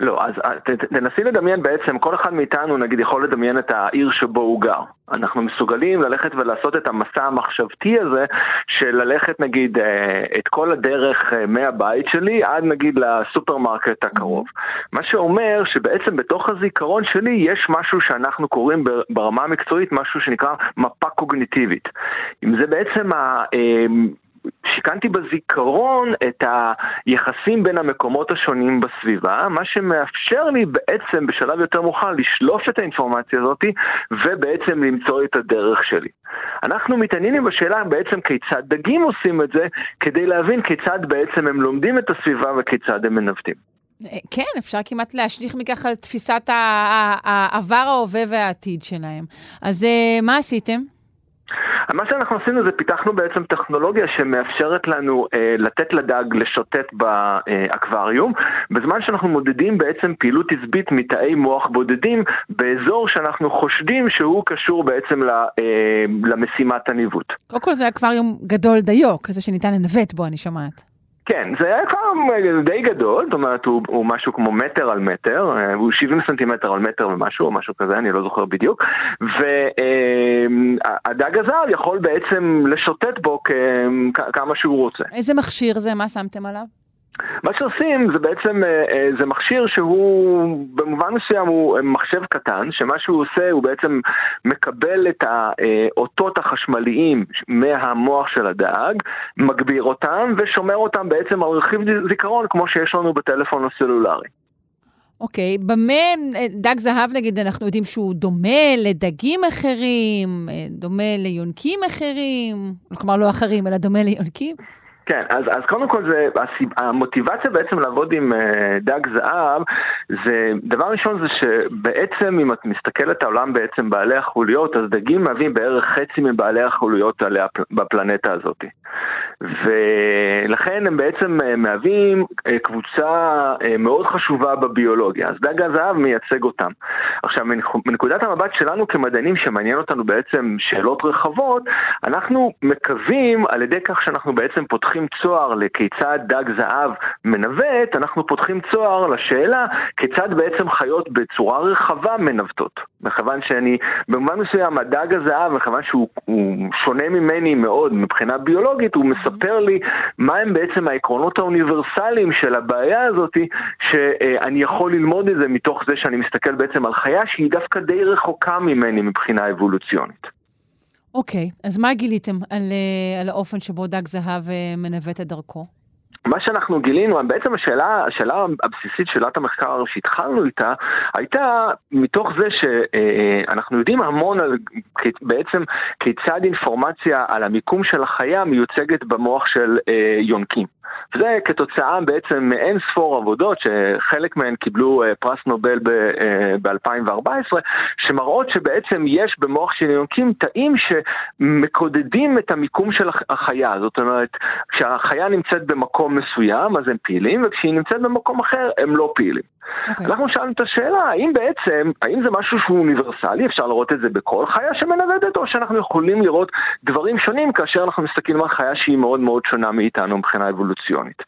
לא, אז אה, תנסי לדמיין בעצם, כל אחד מאיתנו נגיד יכול לדמיין את העיר שבו הוא גר. אנחנו מסוגלים ללכת ולעשות את המסע המחשבתי הזה של ללכת נגיד אה, את כל הדרך אה, מהבית שלי עד נגיד לסופרמרקט הקרוב. Mm-hmm. מה שאומר שבעצם בתוך הזיכרון שלי יש משהו שאנחנו קוראים ברמה המקצועית משהו שנקרא מפה קוגניטיבית. אם זה בעצם ה... שיכנתי בזיכרון את היחסים בין המקומות השונים בסביבה, מה שמאפשר לי בעצם בשלב יותר מאוחר לשלוף את האינפורמציה הזאת ובעצם למצוא את הדרך שלי. אנחנו מתעניינים בשאלה בעצם כיצד דגים עושים את זה, כדי להבין כיצד בעצם הם לומדים את הסביבה וכיצד הם מנווטים. כן, אפשר כמעט להשליך מכך על תפיסת העבר, ההווה והעתיד שלהם. אז אה, מה עשיתם? מה שאנחנו עשינו זה פיתחנו בעצם טכנולוגיה שמאפשרת לנו אה, לתת לדג לשוטט באקווריום, בזמן שאנחנו מודדים בעצם פעילות עצבית מתאי מוח בודדים באזור שאנחנו חושדים שהוא קשור בעצם ל, אה, למשימת הניווט. קודם כל זה אקווריום גדול דיו, כזה שניתן לנווט בו, אני שומעת. כן, זה היה כבר די גדול, זאת אומרת הוא, הוא משהו כמו מטר על מטר, אה, הוא 70 סנטימטר על מטר ומשהו, או משהו כזה, אני לא זוכר בדיוק, והדג הזהב יכול בעצם לשוטט בו כמה שהוא רוצה. איזה מכשיר זה? מה שמתם עליו? מה שעושים זה בעצם, אה, אה, זה מכשיר שהוא במובן מסוים הוא מחשב קטן, שמה שהוא עושה הוא בעצם מקבל את האותות החשמליים מהמוח של הדג, מגביר אותם ושומר אותם בעצם על רכיב זיכרון כמו שיש לנו בטלפון הסלולרי. אוקיי, okay, במה דג זהב נגיד, אנחנו יודעים שהוא דומה לדגים אחרים, דומה ליונקים אחרים, כלומר לא אחרים, אלא דומה ליונקים? כן, אז, אז קודם כל זה, המוטיבציה בעצם לעבוד עם אה, דג זהב, זה, דבר ראשון זה שבעצם אם את מסתכלת על העולם בעצם בעלי החוליות, אז דגים מהווים בערך חצי מבעלי החוליות עליה בפלנטה הזאת. ולכן הם בעצם אה, מהווים אה, קבוצה מאוד חשובה בביולוגיה, אז דג הזהב מייצג אותם. עכשיו, מנקודת המבט שלנו כמדענים שמעניין אותנו בעצם שאלות רחבות, אנחנו מקווים על ידי כך שאנחנו בעצם פותחים פותחים צוהר לכיצד דג זהב מנווט, אנחנו פותחים צוהר לשאלה כיצד בעצם חיות בצורה רחבה מנווטות. מכיוון שאני, במובן מסוים, הדג הזהב, מכיוון שהוא שונה ממני מאוד מבחינה ביולוגית, הוא מספר לי מהם בעצם העקרונות האוניברסליים של הבעיה הזאת, שאני יכול ללמוד את זה מתוך זה שאני מסתכל בעצם על חיה שהיא דווקא די רחוקה ממני מבחינה אבולוציונית. אוקיי, אז מה גיליתם על, uh, על האופן שבו דג זהב uh, מנווט את דרכו? מה שאנחנו גילינו, בעצם השאלה, השאלה הבסיסית, שאלת המחקר שהתחלנו איתה, הייתה מתוך זה שאנחנו אה, יודעים המון על בעצם כיצד אינפורמציה על המיקום של החיה מיוצגת במוח של יונקים. וזה כתוצאה בעצם מאין ספור עבודות שחלק מהן קיבלו אה, פרס נובל ב-2014, אה, שמראות שבעצם יש במוח של יונקים תאים שמקודדים את המיקום של החיה. זאת אומרת, כשהחיה נמצאת במקום מסוים אז הם פעילים, וכשהיא נמצאת במקום אחר הם לא פעילים. Okay. אוקיי. אנחנו שאלנו את השאלה, האם בעצם, האם זה משהו שהוא אוניברסלי, אפשר לראות את זה בכל חיה שמנוודת, או שאנחנו יכולים לראות דברים שונים כאשר אנחנו מסתכלים על חיה שהיא מאוד מאוד שונה מאיתנו מבחינה אבולוציונית.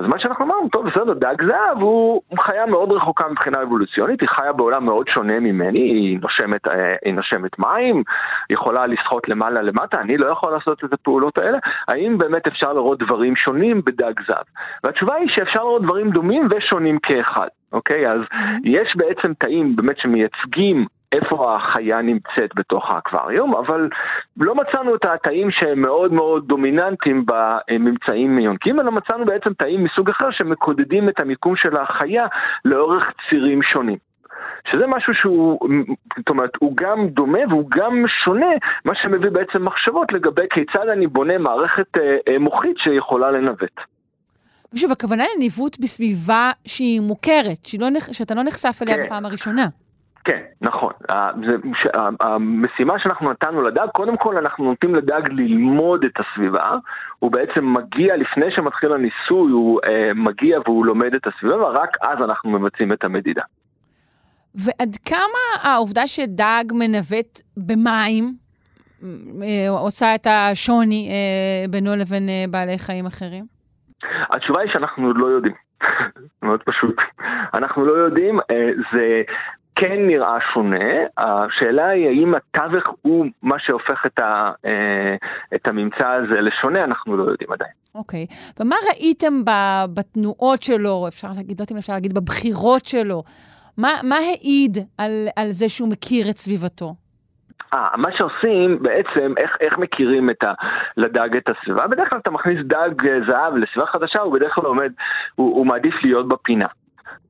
אז מה שאנחנו אמרנו, טוב, בסדר, דג זהב הוא חיה מאוד רחוקה מבחינה אבולוציונית, היא חיה בעולם מאוד שונה ממני, היא נושמת, אה, היא נושמת מים, יכולה לשחות למעלה למטה, אני לא יכול לעשות את הפעולות האלה, האם באמת אפשר לראות דברים שונים בדג זהב? והתשובה היא שאפשר לראות דברים דומים ושונים כאחד. אוקיי? אז. יש בעצם תאים באמת שמייצגים איפה החיה נמצאת בתוך האקווריום, אבל לא מצאנו את התאים שהם מאוד מאוד דומיננטיים בממצאים מיונקים, אלא מצאנו בעצם תאים מסוג אחר שמקודדים את המיקום של החיה לאורך צירים שונים. שזה משהו שהוא, זאת אומרת, הוא גם דומה והוא גם שונה, מה שמביא בעצם מחשבות לגבי כיצד אני בונה מערכת אה, אה, מוחית שיכולה לנווט. ושוב, הכוונה לניווט בסביבה שהיא מוכרת, שהיא לא, שאתה לא נחשף אליה כן. בפעם הראשונה. כן, נכון. המשימה שאנחנו נתנו לדג, קודם כל אנחנו נותנים לדג ללמוד את הסביבה, הוא בעצם מגיע, לפני שמתחיל הניסוי, הוא אה, מגיע והוא לומד את הסביבה, ורק אז אנחנו מבצעים את המדידה. ועד כמה העובדה שדג מנווט במים אה, עושה את השוני אה, בינו לבין בעלי חיים אחרים? התשובה היא שאנחנו עוד לא יודעים. <laughs> מאוד פשוט. אנחנו לא יודעים, אה, זה כן נראה שונה, השאלה היא האם התווך הוא מה שהופך את, ה, אה, את הממצא הזה לשונה, אנחנו לא יודעים עדיין. אוקיי, okay. ומה ראיתם בתנועות שלו, אפשר להגיד, לא יודעת אם אפשר להגיד, בבחירות שלו? מה, מה העיד על, על זה שהוא מכיר את סביבתו? אה, מה שעושים בעצם, איך, איך מכירים את ה, לדג את הסביבה? בדרך כלל אתה מכניס דג אה, זהב לסביבה חדשה, הוא בדרך כלל עומד, הוא, הוא מעדיף להיות בפינה.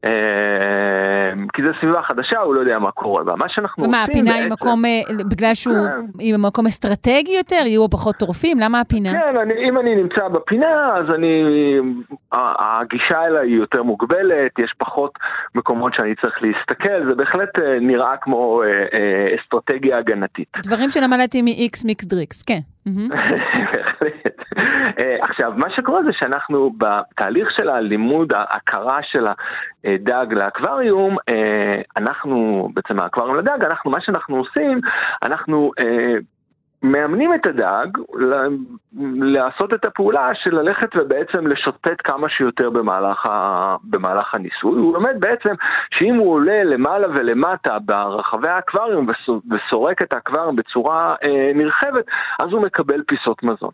אה, כי זו סביבה חדשה, הוא לא יודע מה קורה בה. מה שאנחנו ומה, עושים בעצם... ומה, הפינה היא מקום, אה, בגלל שהוא כן. היא במקום אסטרטגי יותר? יהיו פחות טורפים? למה הפינה? כן, אני, אם אני נמצא בפינה, אז אני... הגישה אליי היא יותר מוגבלת, יש פחות מקומות שאני צריך להסתכל, זה בהחלט אה, נראה כמו אסטרטגיה הגנתית. דברים שלמדתי מ-X מיקס דריקס, כן. <laughs> בהחלט. עכשיו, מה שקורה זה שאנחנו בתהליך של הלימוד, ההכרה של הדג לאקווריום, אה, אנחנו, בעצם האקווריום לדג, אנחנו, מה שאנחנו עושים, אנחנו אה, מאמנים את הדג לעשות את הפעולה של ללכת ובעצם לשוטט כמה שיותר במהלך, ה, במהלך הניסוי. הוא לומד בעצם שאם הוא עולה למעלה ולמטה ברחבי האקווריום וסורק את האקווריום בצורה אה, נרחבת, אז הוא מקבל פיסות מזון.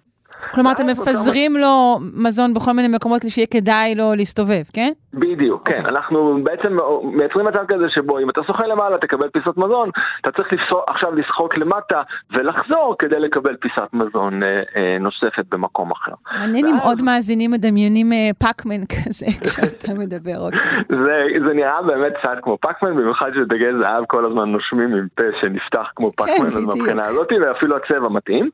כלומר, אתם מפזרים לו מזון בכל מיני מקומות שיהיה כדאי לו להסתובב, כן? בדיוק, okay. כן. אוקיי. אנחנו בעצם מייצרים מצב כזה שבו אם אתה שוחה למעלה תקבל פיסות מזון, אתה צריך עכשיו לשחוק למטה ולחזור כדי לקבל פיסת מזון אה, אה, נוספת במקום אחר. מעניין אם עוד מאזינים מדמיינים אה, פאקמן כזה <laughs> כשאתה מדבר, אוקיי. זה, זה נראה באמת קצת כמו פאקמן, במיוחד שדגי זהב כל הזמן נושמים עם פה שנפתח כמו פאקמן, כן, בדיוק. מבחינה הזאת, ואפילו הצבע מתאים.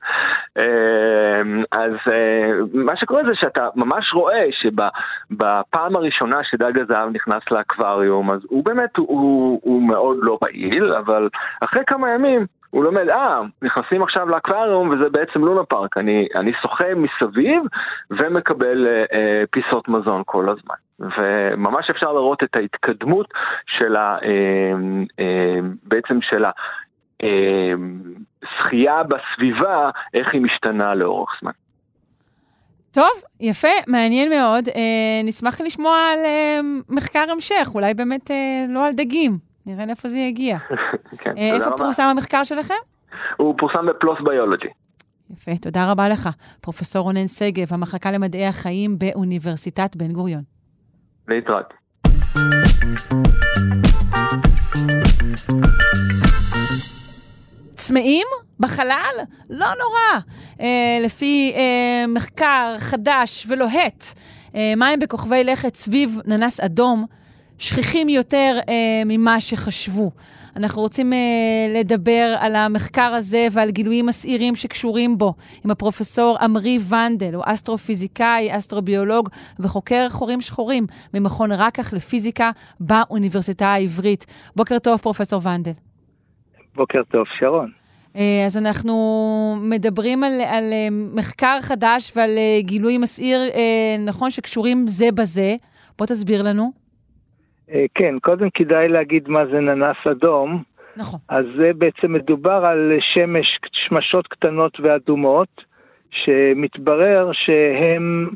אה, אז אה, מה שקורה זה שאתה ממש רואה שבפעם הראשונה שדג הזהב נכנס לאקווריום, אז הוא באמת, הוא, הוא מאוד לא פעיל, אבל אחרי כמה ימים הוא לומד, אה, נכנסים עכשיו לאקווריום וזה בעצם לונה פארק, אני, אני שוחה מסביב ומקבל אה, אה, פיסות מזון כל הזמן. וממש אפשר לראות את ההתקדמות של ה... אה, אה, בעצם של ה... שחייה בסביבה, איך היא משתנה לאורך זמן. טוב, יפה, מעניין מאוד. אה, נשמח לשמוע על אה, מחקר המשך, אולי באמת אה, לא על דגים. נראה לאיפה זה יגיע. <laughs> כן, אה, איפה רבה. פורסם המחקר שלכם? הוא פורסם בפלוס ביולוגי. יפה, תודה רבה לך. פרופ' רונן שגב, המחלקה למדעי החיים באוניברסיטת בן גוריון. להתראות. צמאים בחלל? לא נורא. אה, לפי אה, מחקר חדש ולוהט, אה, מים בכוכבי לכת סביב ננס אדום שכיחים יותר אה, ממה שחשבו. אנחנו רוצים אה, לדבר על המחקר הזה ועל גילויים מסעירים שקשורים בו עם הפרופסור עמרי ונדל, הוא אסטרופיזיקאי, אסטרוביולוג וחוקר חורים שחורים ממכון רקח לפיזיקה באוניברסיטה העברית. בוקר טוב, פרופסור ונדל. בוקר טוב, שרון. אה, אז אנחנו מדברים על, על אה, מחקר חדש ועל אה, גילוי מסעיר, נכון, שקשורים זה בזה. בוא תסביר לנו. כן, קודם כדאי להגיד מה זה ננס אדום. נכון. אז זה בעצם מדובר על שמש, שמשות קטנות ואדומות, שמתברר שהם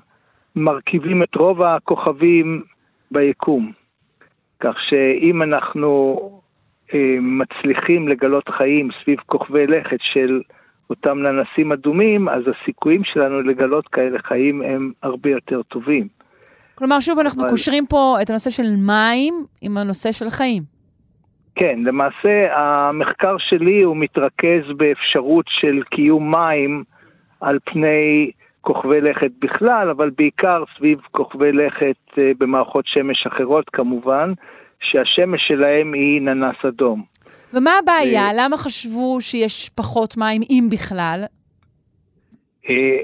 מרכיבים את רוב הכוכבים ביקום. כך שאם אנחנו מצליחים לגלות חיים סביב כוכבי לכת של אותם ננסים אדומים, אז הסיכויים שלנו לגלות כאלה חיים הם הרבה יותר טובים. כלומר, שוב, אנחנו אבל... קושרים פה את הנושא של מים עם הנושא של חיים. כן, למעשה המחקר שלי הוא מתרכז באפשרות של קיום מים על פני כוכבי לכת בכלל, אבל בעיקר סביב כוכבי לכת אה, במערכות שמש אחרות כמובן. שהשמש שלהם היא ננס אדום. ומה הבעיה? אה, למה חשבו שיש פחות מים, אם בכלל? אה,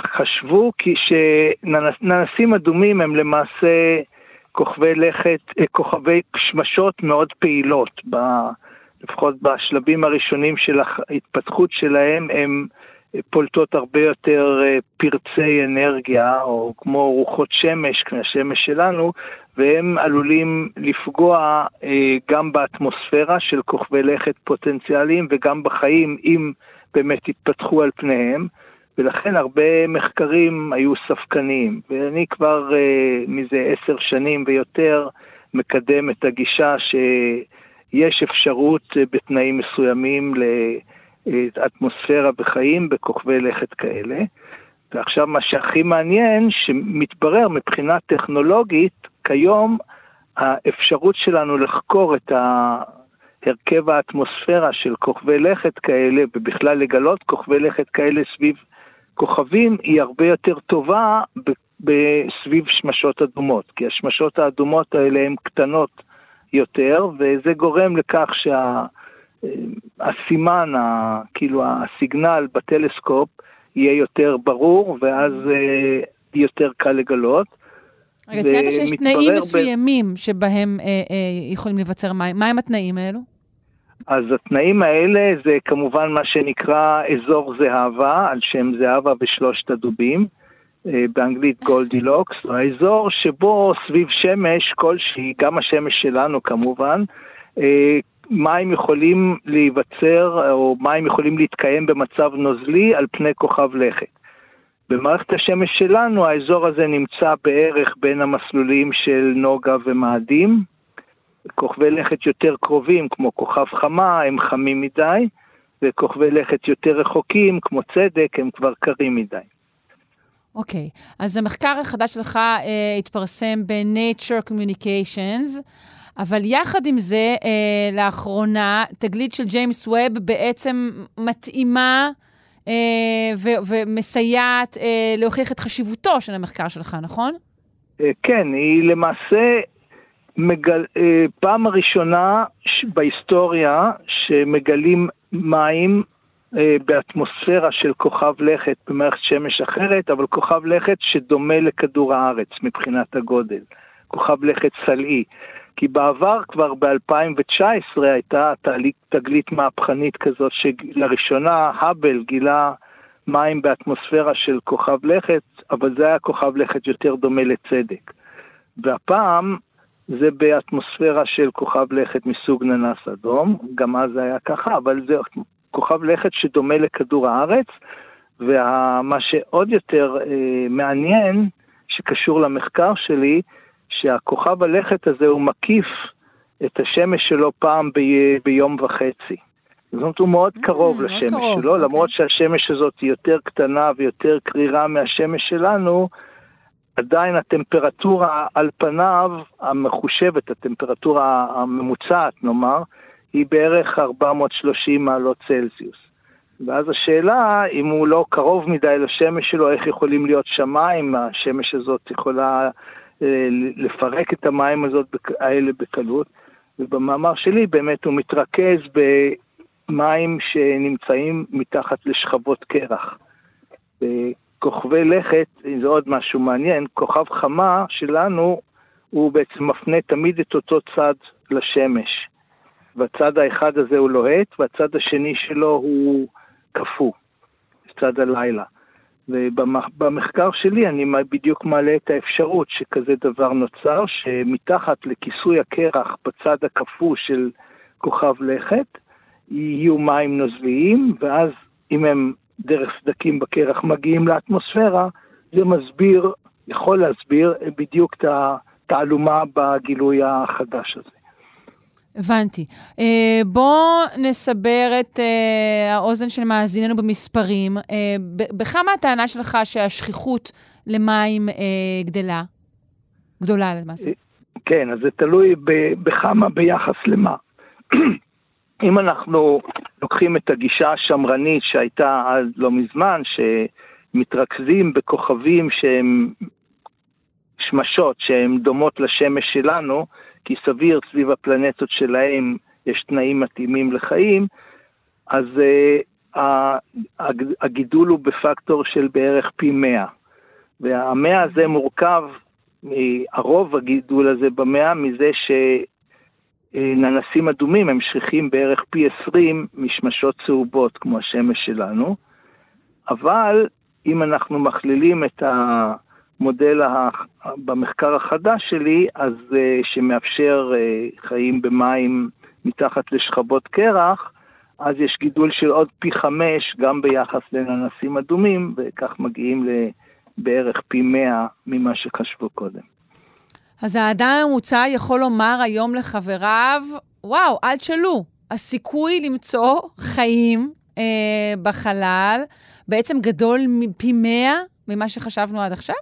חשבו כי שננסים אדומים הם למעשה כוכבי לכת, אה, כוכבי שמשות מאוד פעילות. ב, לפחות בשלבים הראשונים של ההתפתחות שלהם, הם פולטות הרבה יותר פרצי אנרגיה, או כמו רוחות שמש, כמו השמש שלנו, והם עלולים לפגוע אה, גם באטמוספירה של כוכבי לכת פוטנציאליים וגם בחיים אם באמת יתפתחו על פניהם, ולכן הרבה מחקרים היו ספקניים. ואני כבר אה, מזה עשר שנים ויותר מקדם את הגישה שיש אפשרות אה, בתנאים מסוימים לאטמוספירה וחיים בכוכבי לכת כאלה. ועכשיו מה שהכי מעניין, שמתברר מבחינה טכנולוגית, כיום האפשרות שלנו לחקור את הרכב האטמוספירה של כוכבי לכת כאלה, ובכלל לגלות כוכבי לכת כאלה סביב כוכבים, היא הרבה יותר טובה בסביב שמשות אדומות, כי השמשות האדומות האלה הן קטנות יותר, וזה גורם לכך שהסימן, כאילו הסיגנל בטלסקופ, יהיה יותר ברור, ואז אה, יותר קל לגלות. רגע, ציינת שיש תנאים מסוימים ב... שבהם אה, אה, יכולים לבצר מים. מהם התנאים האלו? אז התנאים האלה זה כמובן מה שנקרא אזור זהבה, על שם זהבה ושלושת הדובים, אה, באנגלית גולדילוקס, <laughs> האזור שבו סביב שמש כלשהי, גם השמש שלנו כמובן, אה, מים יכולים להיווצר או מים יכולים להתקיים במצב נוזלי על פני כוכב לכת. במערכת השמש שלנו האזור הזה נמצא בערך בין המסלולים של נוגה ומאדים. כוכבי לכת יותר קרובים, כמו כוכב חמה, הם חמים מדי, וכוכבי לכת יותר רחוקים, כמו צדק, הם כבר קרים מדי. אוקיי, okay. אז המחקר החדש שלך אה, התפרסם ב-Nature Communications. אבל יחד עם זה, אה, לאחרונה, תגלית של ג'יימס ווב בעצם מתאימה ו- ומסייעת אה, להוכיח את חשיבותו של המחקר שלך, נכון? אה, כן, היא למעשה מגל... אה, פעם הראשונה בהיסטוריה שמגלים מים אה, באטמוספירה של כוכב לכת במערכת שמש אחרת, אבל כוכב לכת שדומה לכדור הארץ מבחינת הגודל. כוכב לכת סלעי. כי בעבר כבר ב-2019 הייתה תגלית מהפכנית כזאת שלראשונה האבל גילה מים באטמוספירה של כוכב לכת, אבל זה היה כוכב לכת יותר דומה לצדק. והפעם זה באטמוספירה של כוכב לכת מסוג ננס אדום, גם אז זה היה ככה, אבל זה כוכב לכת שדומה לכדור הארץ, ומה שעוד יותר אה, מעניין, שקשור למחקר שלי, שהכוכב הלכת הזה הוא מקיף את השמש שלו פעם ב- ביום וחצי. זאת אומרת, הוא מאוד mm, קרוב mm, לשמש קרוב, שלו, okay. למרות אוקיי. שהשמש הזאת היא יותר קטנה ויותר קרירה מהשמש שלנו, עדיין הטמפרטורה על פניו, המחושבת, הטמפרטורה הממוצעת נאמר, היא בערך 430 מעלות צלזיוס. ואז השאלה, אם הוא לא קרוב מדי לשמש שלו, איך יכולים להיות שמיים, השמש הזאת יכולה לפרק את המים הזאת, האלה בקלות. ובמאמר שלי באמת הוא מתרכז במים שנמצאים מתחת לשכבות קרח. כוכבי לכת, זה עוד משהו מעניין, כוכב חמה שלנו, הוא בעצם מפנה תמיד את אותו צד לשמש. והצד האחד הזה הוא לוהט, והצד השני שלו הוא קפוא, צד הלילה. ובמחקר שלי אני בדיוק מעלה את האפשרות שכזה דבר נוצר, שמתחת לכיסוי הקרח בצד הקפוא של כוכב לכת, יהיו מים נוזליים, ואז אם הם דרך סדקים בקרח מגיעים לאטמוספירה, זה מסביר, יכול להסביר בדיוק את התעלומה בגילוי החדש הזה. הבנתי. Uh, בואו נסבר את uh, האוזן של מאזיננו במספרים. Uh, בכמה הטענה שלך שהשכיחות למים uh, גדלה? גדולה למעשה. כן, אז זה תלוי בכמה ביחס למה. <clears throat> אם אנחנו לוקחים את הגישה השמרנית שהייתה אז לא מזמן, שמתרכזים בכוכבים שהם שמשות, שהן דומות לשמש שלנו, כי סביר סביב הפלנטות שלהם יש תנאים מתאימים לחיים, אז uh, הגידול הוא בפקטור של בערך פי 100. והמאה הזה מורכב, הרוב הגידול הזה במאה, מזה שננסים אדומים הם שכיחים בערך פי 20 משמשות צהובות כמו השמש שלנו, אבל אם אנחנו מכלילים את ה... המודל במחקר החדש שלי, אז uh, שמאפשר uh, חיים במים מתחת לשכבות קרח, אז יש גידול של עוד פי חמש גם ביחס לננסים אדומים, וכך מגיעים לבערך פי מאה ממה שחשבו קודם. אז האדם הממוצע יכול לומר היום לחבריו, וואו, אל תשאלו, הסיכוי למצוא חיים אה, בחלל בעצם גדול פי מאה ממה שחשבנו עד עכשיו?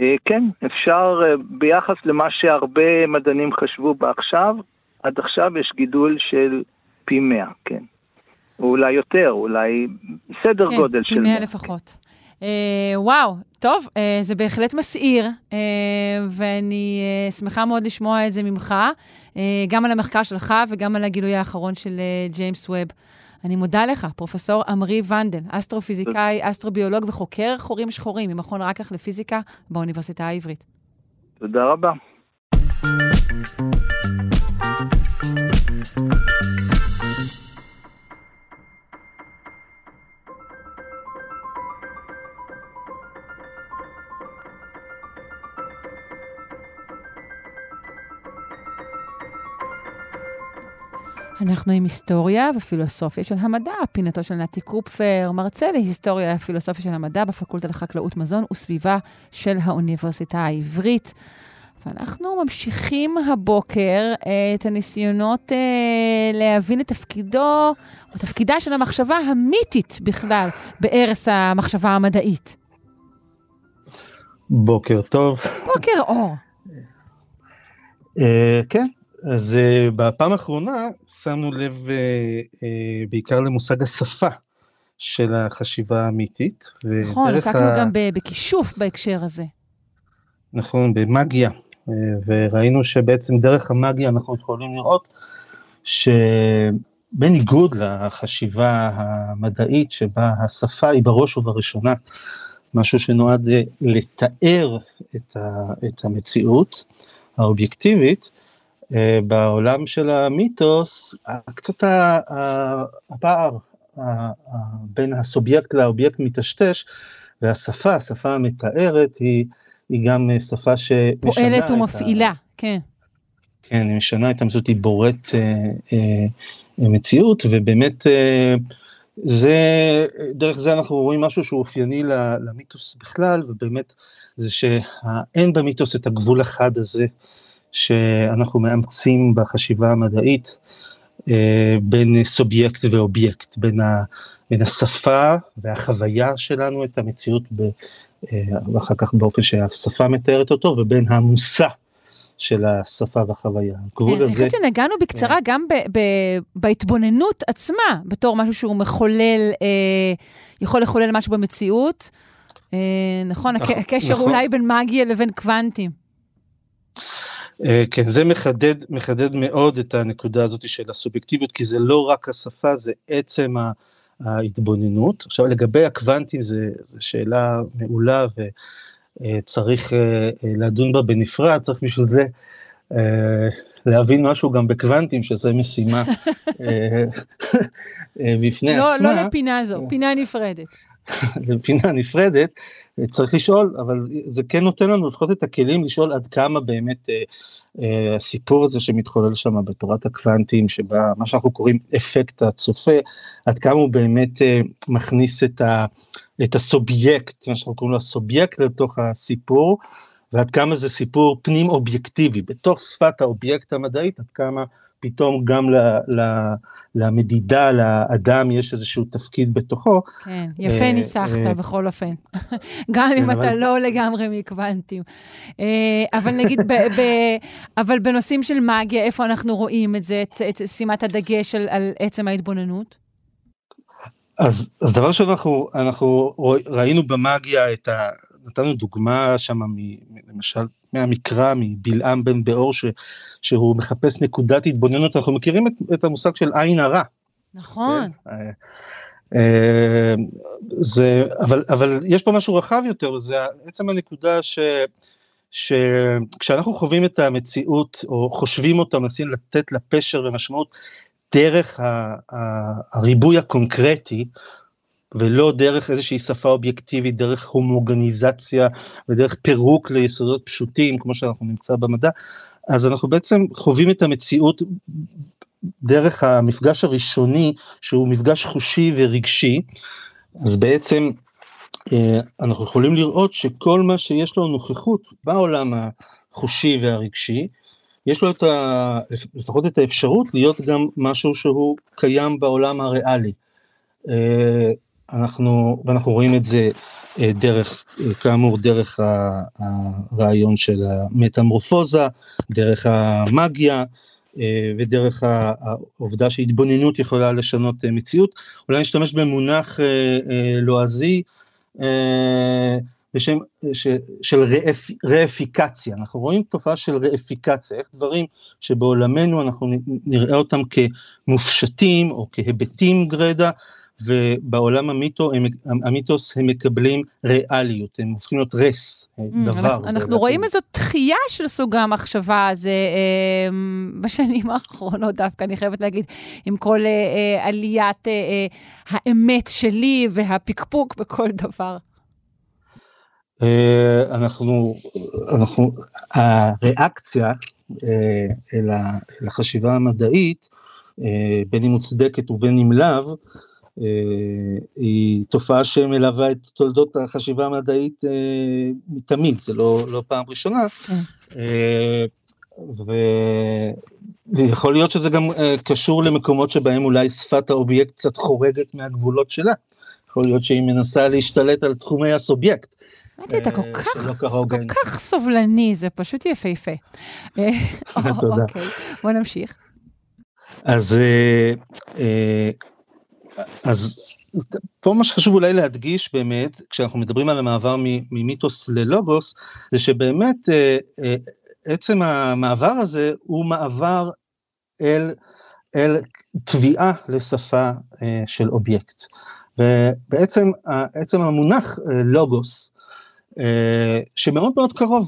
אה, כן, אפשר, אה, ביחס למה שהרבה מדענים חשבו בעכשיו, עד עכשיו יש גידול של פי מאה, כן. או אולי יותר, אולי סדר כן, גודל של. כן, פי מאה לפחות. Uh, וואו, טוב, uh, זה בהחלט מסעיר, uh, ואני uh, שמחה מאוד לשמוע את זה ממך, uh, גם על המחקר שלך וגם על הגילוי האחרון של uh, ג'יימס ווב. אני מודה לך, פרופ' עמרי ונדל, אסטרופיזיקאי, אסטרוביולוג וחוקר חורים שחורים ממכון רקח לפיזיקה באוניברסיטה העברית. תודה רבה. אנחנו עם היסטוריה ופילוסופיה של המדע, פינתו של נתי קופפר, מרצה להיסטוריה ופילוסופיה של המדע בפקולטה לחקלאות מזון וסביבה של האוניברסיטה העברית. ואנחנו ממשיכים הבוקר אה, את הניסיונות אה, להבין את תפקידו, או תפקידה של המחשבה המיתית בכלל, בערש המחשבה המדעית. בוקר טוב. בוקר אור. אה, כן, אז uh, בפעם האחרונה שמנו לב uh, uh, בעיקר למושג השפה של החשיבה האמיתית. נכון, עסקנו ה... גם בכישוף בהקשר הזה. נכון, במאגיה, וראינו שבעצם דרך המאגיה אנחנו יכולים לראות שבניגוד לחשיבה המדעית שבה השפה היא בראש ובראשונה משהו שנועד לתאר את, ה, את המציאות האובייקטיבית, אה, בעולם של המיתוס, קצת הפער בין הסובייקט לאובייקט מטשטש, והשפה, השפה המתארת, היא, היא גם שפה שמשנה פועלת ומפעילה, ה... כן. כן, היא משנה את המציאות, היא בוראת אה, אה, מציאות, ובאמת אה, זה, דרך זה אנחנו רואים משהו שהוא אופייני למיתוס בכלל, ובאמת זה שאין במיתוס את הגבול החד הזה שאנחנו מאמצים בחשיבה המדעית אה, בין סובייקט ואובייקט, בין, ה, בין השפה והחוויה שלנו את המציאות, ב, אה, ואחר כך באופן שהשפה מתארת אותו, ובין המושא של השפה והחוויה. כן, אני חושבת שנגענו בקצרה כן. גם ב, ב, בהתבוננות עצמה, בתור משהו שהוא מחולל, אה, יכול לחולל משהו במציאות. אה, נכון, נכון, הקשר נכון. אולי בין מגיה לבין קוונטים. אה, כן, זה מחדד, מחדד מאוד את הנקודה הזאת של הסובייקטיביות, כי זה לא רק השפה, זה עצם ההתבוננות. עכשיו לגבי הקוונטים זו שאלה מעולה וצריך אה, אה, לדון בה בנפרד, צריך בשביל זה להבין משהו גם בקוונטים, שזה משימה בפני לא, עצמה. לא לפינה זו, פינה נפרדת. <laughs> לפינה נפרדת, צריך לשאול, אבל זה כן נותן לנו לפחות את הכלים לשאול עד כמה באמת אה, אה, הסיפור הזה שמתחולל שם בתורת הקוונטים, שבה מה שאנחנו קוראים אפקט הצופה, עד כמה הוא באמת אה, מכניס את, ה, את הסובייקט, מה שאנחנו קוראים לו הסובייקט לתוך הסיפור, ועד כמה זה סיפור פנים אובייקטיבי, בתוך שפת האובייקט המדעית, עד כמה פתאום גם ל, ל, למדידה, לאדם יש איזשהו תפקיד בתוכו. כן, יפה אה, ניסחת אה, בכל אופן, <laughs> גם אם כן, אתה לא לגמרי מקוונטים. אה, אבל נגיד, אבל בנושאים של מאגיה, איפה אנחנו רואים את זה, את שימת הדגש על עצם ההתבוננות? אז, אז דבר שאנחנו אנחנו ראינו במאגיה את ה... נתנו דוגמה שם, למשל, מהמקרא, מבלעם בן באור, ש, שהוא מחפש נקודת התבוננות, אנחנו מכירים את, את המושג של עין הרע. נכון. כן? אה, אה, זה, אבל, אבל יש פה משהו רחב יותר, וזה עצם הנקודה ש... שכשאנחנו חווים את המציאות או חושבים אותה, מנסים לתת לה פשר ומשמעות דרך הריבוי הקונקרטי, ולא דרך איזושהי שפה אובייקטיבית, דרך הומוגניזציה ודרך פירוק ליסודות פשוטים, כמו שאנחנו נמצא במדע, אז אנחנו בעצם חווים את המציאות דרך המפגש הראשוני, שהוא מפגש חושי ורגשי, אז בעצם אה, אנחנו יכולים לראות שכל מה שיש לו נוכחות בעולם החושי והרגשי, יש לו את ה, לפחות את האפשרות להיות גם משהו שהוא קיים בעולם הריאלי. אנחנו, ואנחנו רואים את זה אה, דרך, אה, כאמור, דרך הרעיון של המטמורפוזה, דרך המאגיה, אה, ודרך העובדה שהתבוננות יכולה לשנות מציאות. אולי נשתמש במונח לועזי בשם ש, של ראפ, ראפיקציה, אנחנו רואים תופעה של ראפיקציה, איך דברים שבעולמנו אנחנו נראה אותם כמופשטים או כהיבטים גרידא, ובעולם המיתו, הם, המיתוס הם מקבלים ריאליות, הם הופכים להיות רס, Mm, דבר. אנחנו, אנחנו רואים איזו דחייה של סוג המחשבה הזה אה, בשנים <laughs> האחרונות דווקא, אני חייבת להגיד, עם כל אה, אה, עליית אה, אה, האמת שלי והפקפוק בכל דבר. אה, אנחנו, אנחנו, הריאקציה אה, אל החשיבה המדעית, אה, בין אם מוצדקת ובין אם לאו, היא תופעה שמלווה את תולדות החשיבה המדעית אה, מתמיד, זה לא, לא פעם ראשונה. כן. אה, ו- ויכול להיות שזה גם אה, קשור למקומות שבהם אולי שפת האובייקט קצת חורגת מהגבולות שלה. יכול להיות שהיא מנסה להשתלט על תחומי הסובייקט. ראיתי, אתה כל אה, כך, שלא כל. כך סובלני, זה פשוט יפהפה. אה, <laughs> תודה. אוקיי, בוא נמשיך. אז, אה, אה, אז פה מה שחשוב אולי להדגיש באמת, כשאנחנו מדברים על המעבר ממיתוס ללוגוס, זה שבאמת אה, אה, עצם המעבר הזה הוא מעבר אל, אל תביעה לשפה אה, של אובייקט. ובעצם עצם המונח לוגוס, שמאוד מאוד קרוב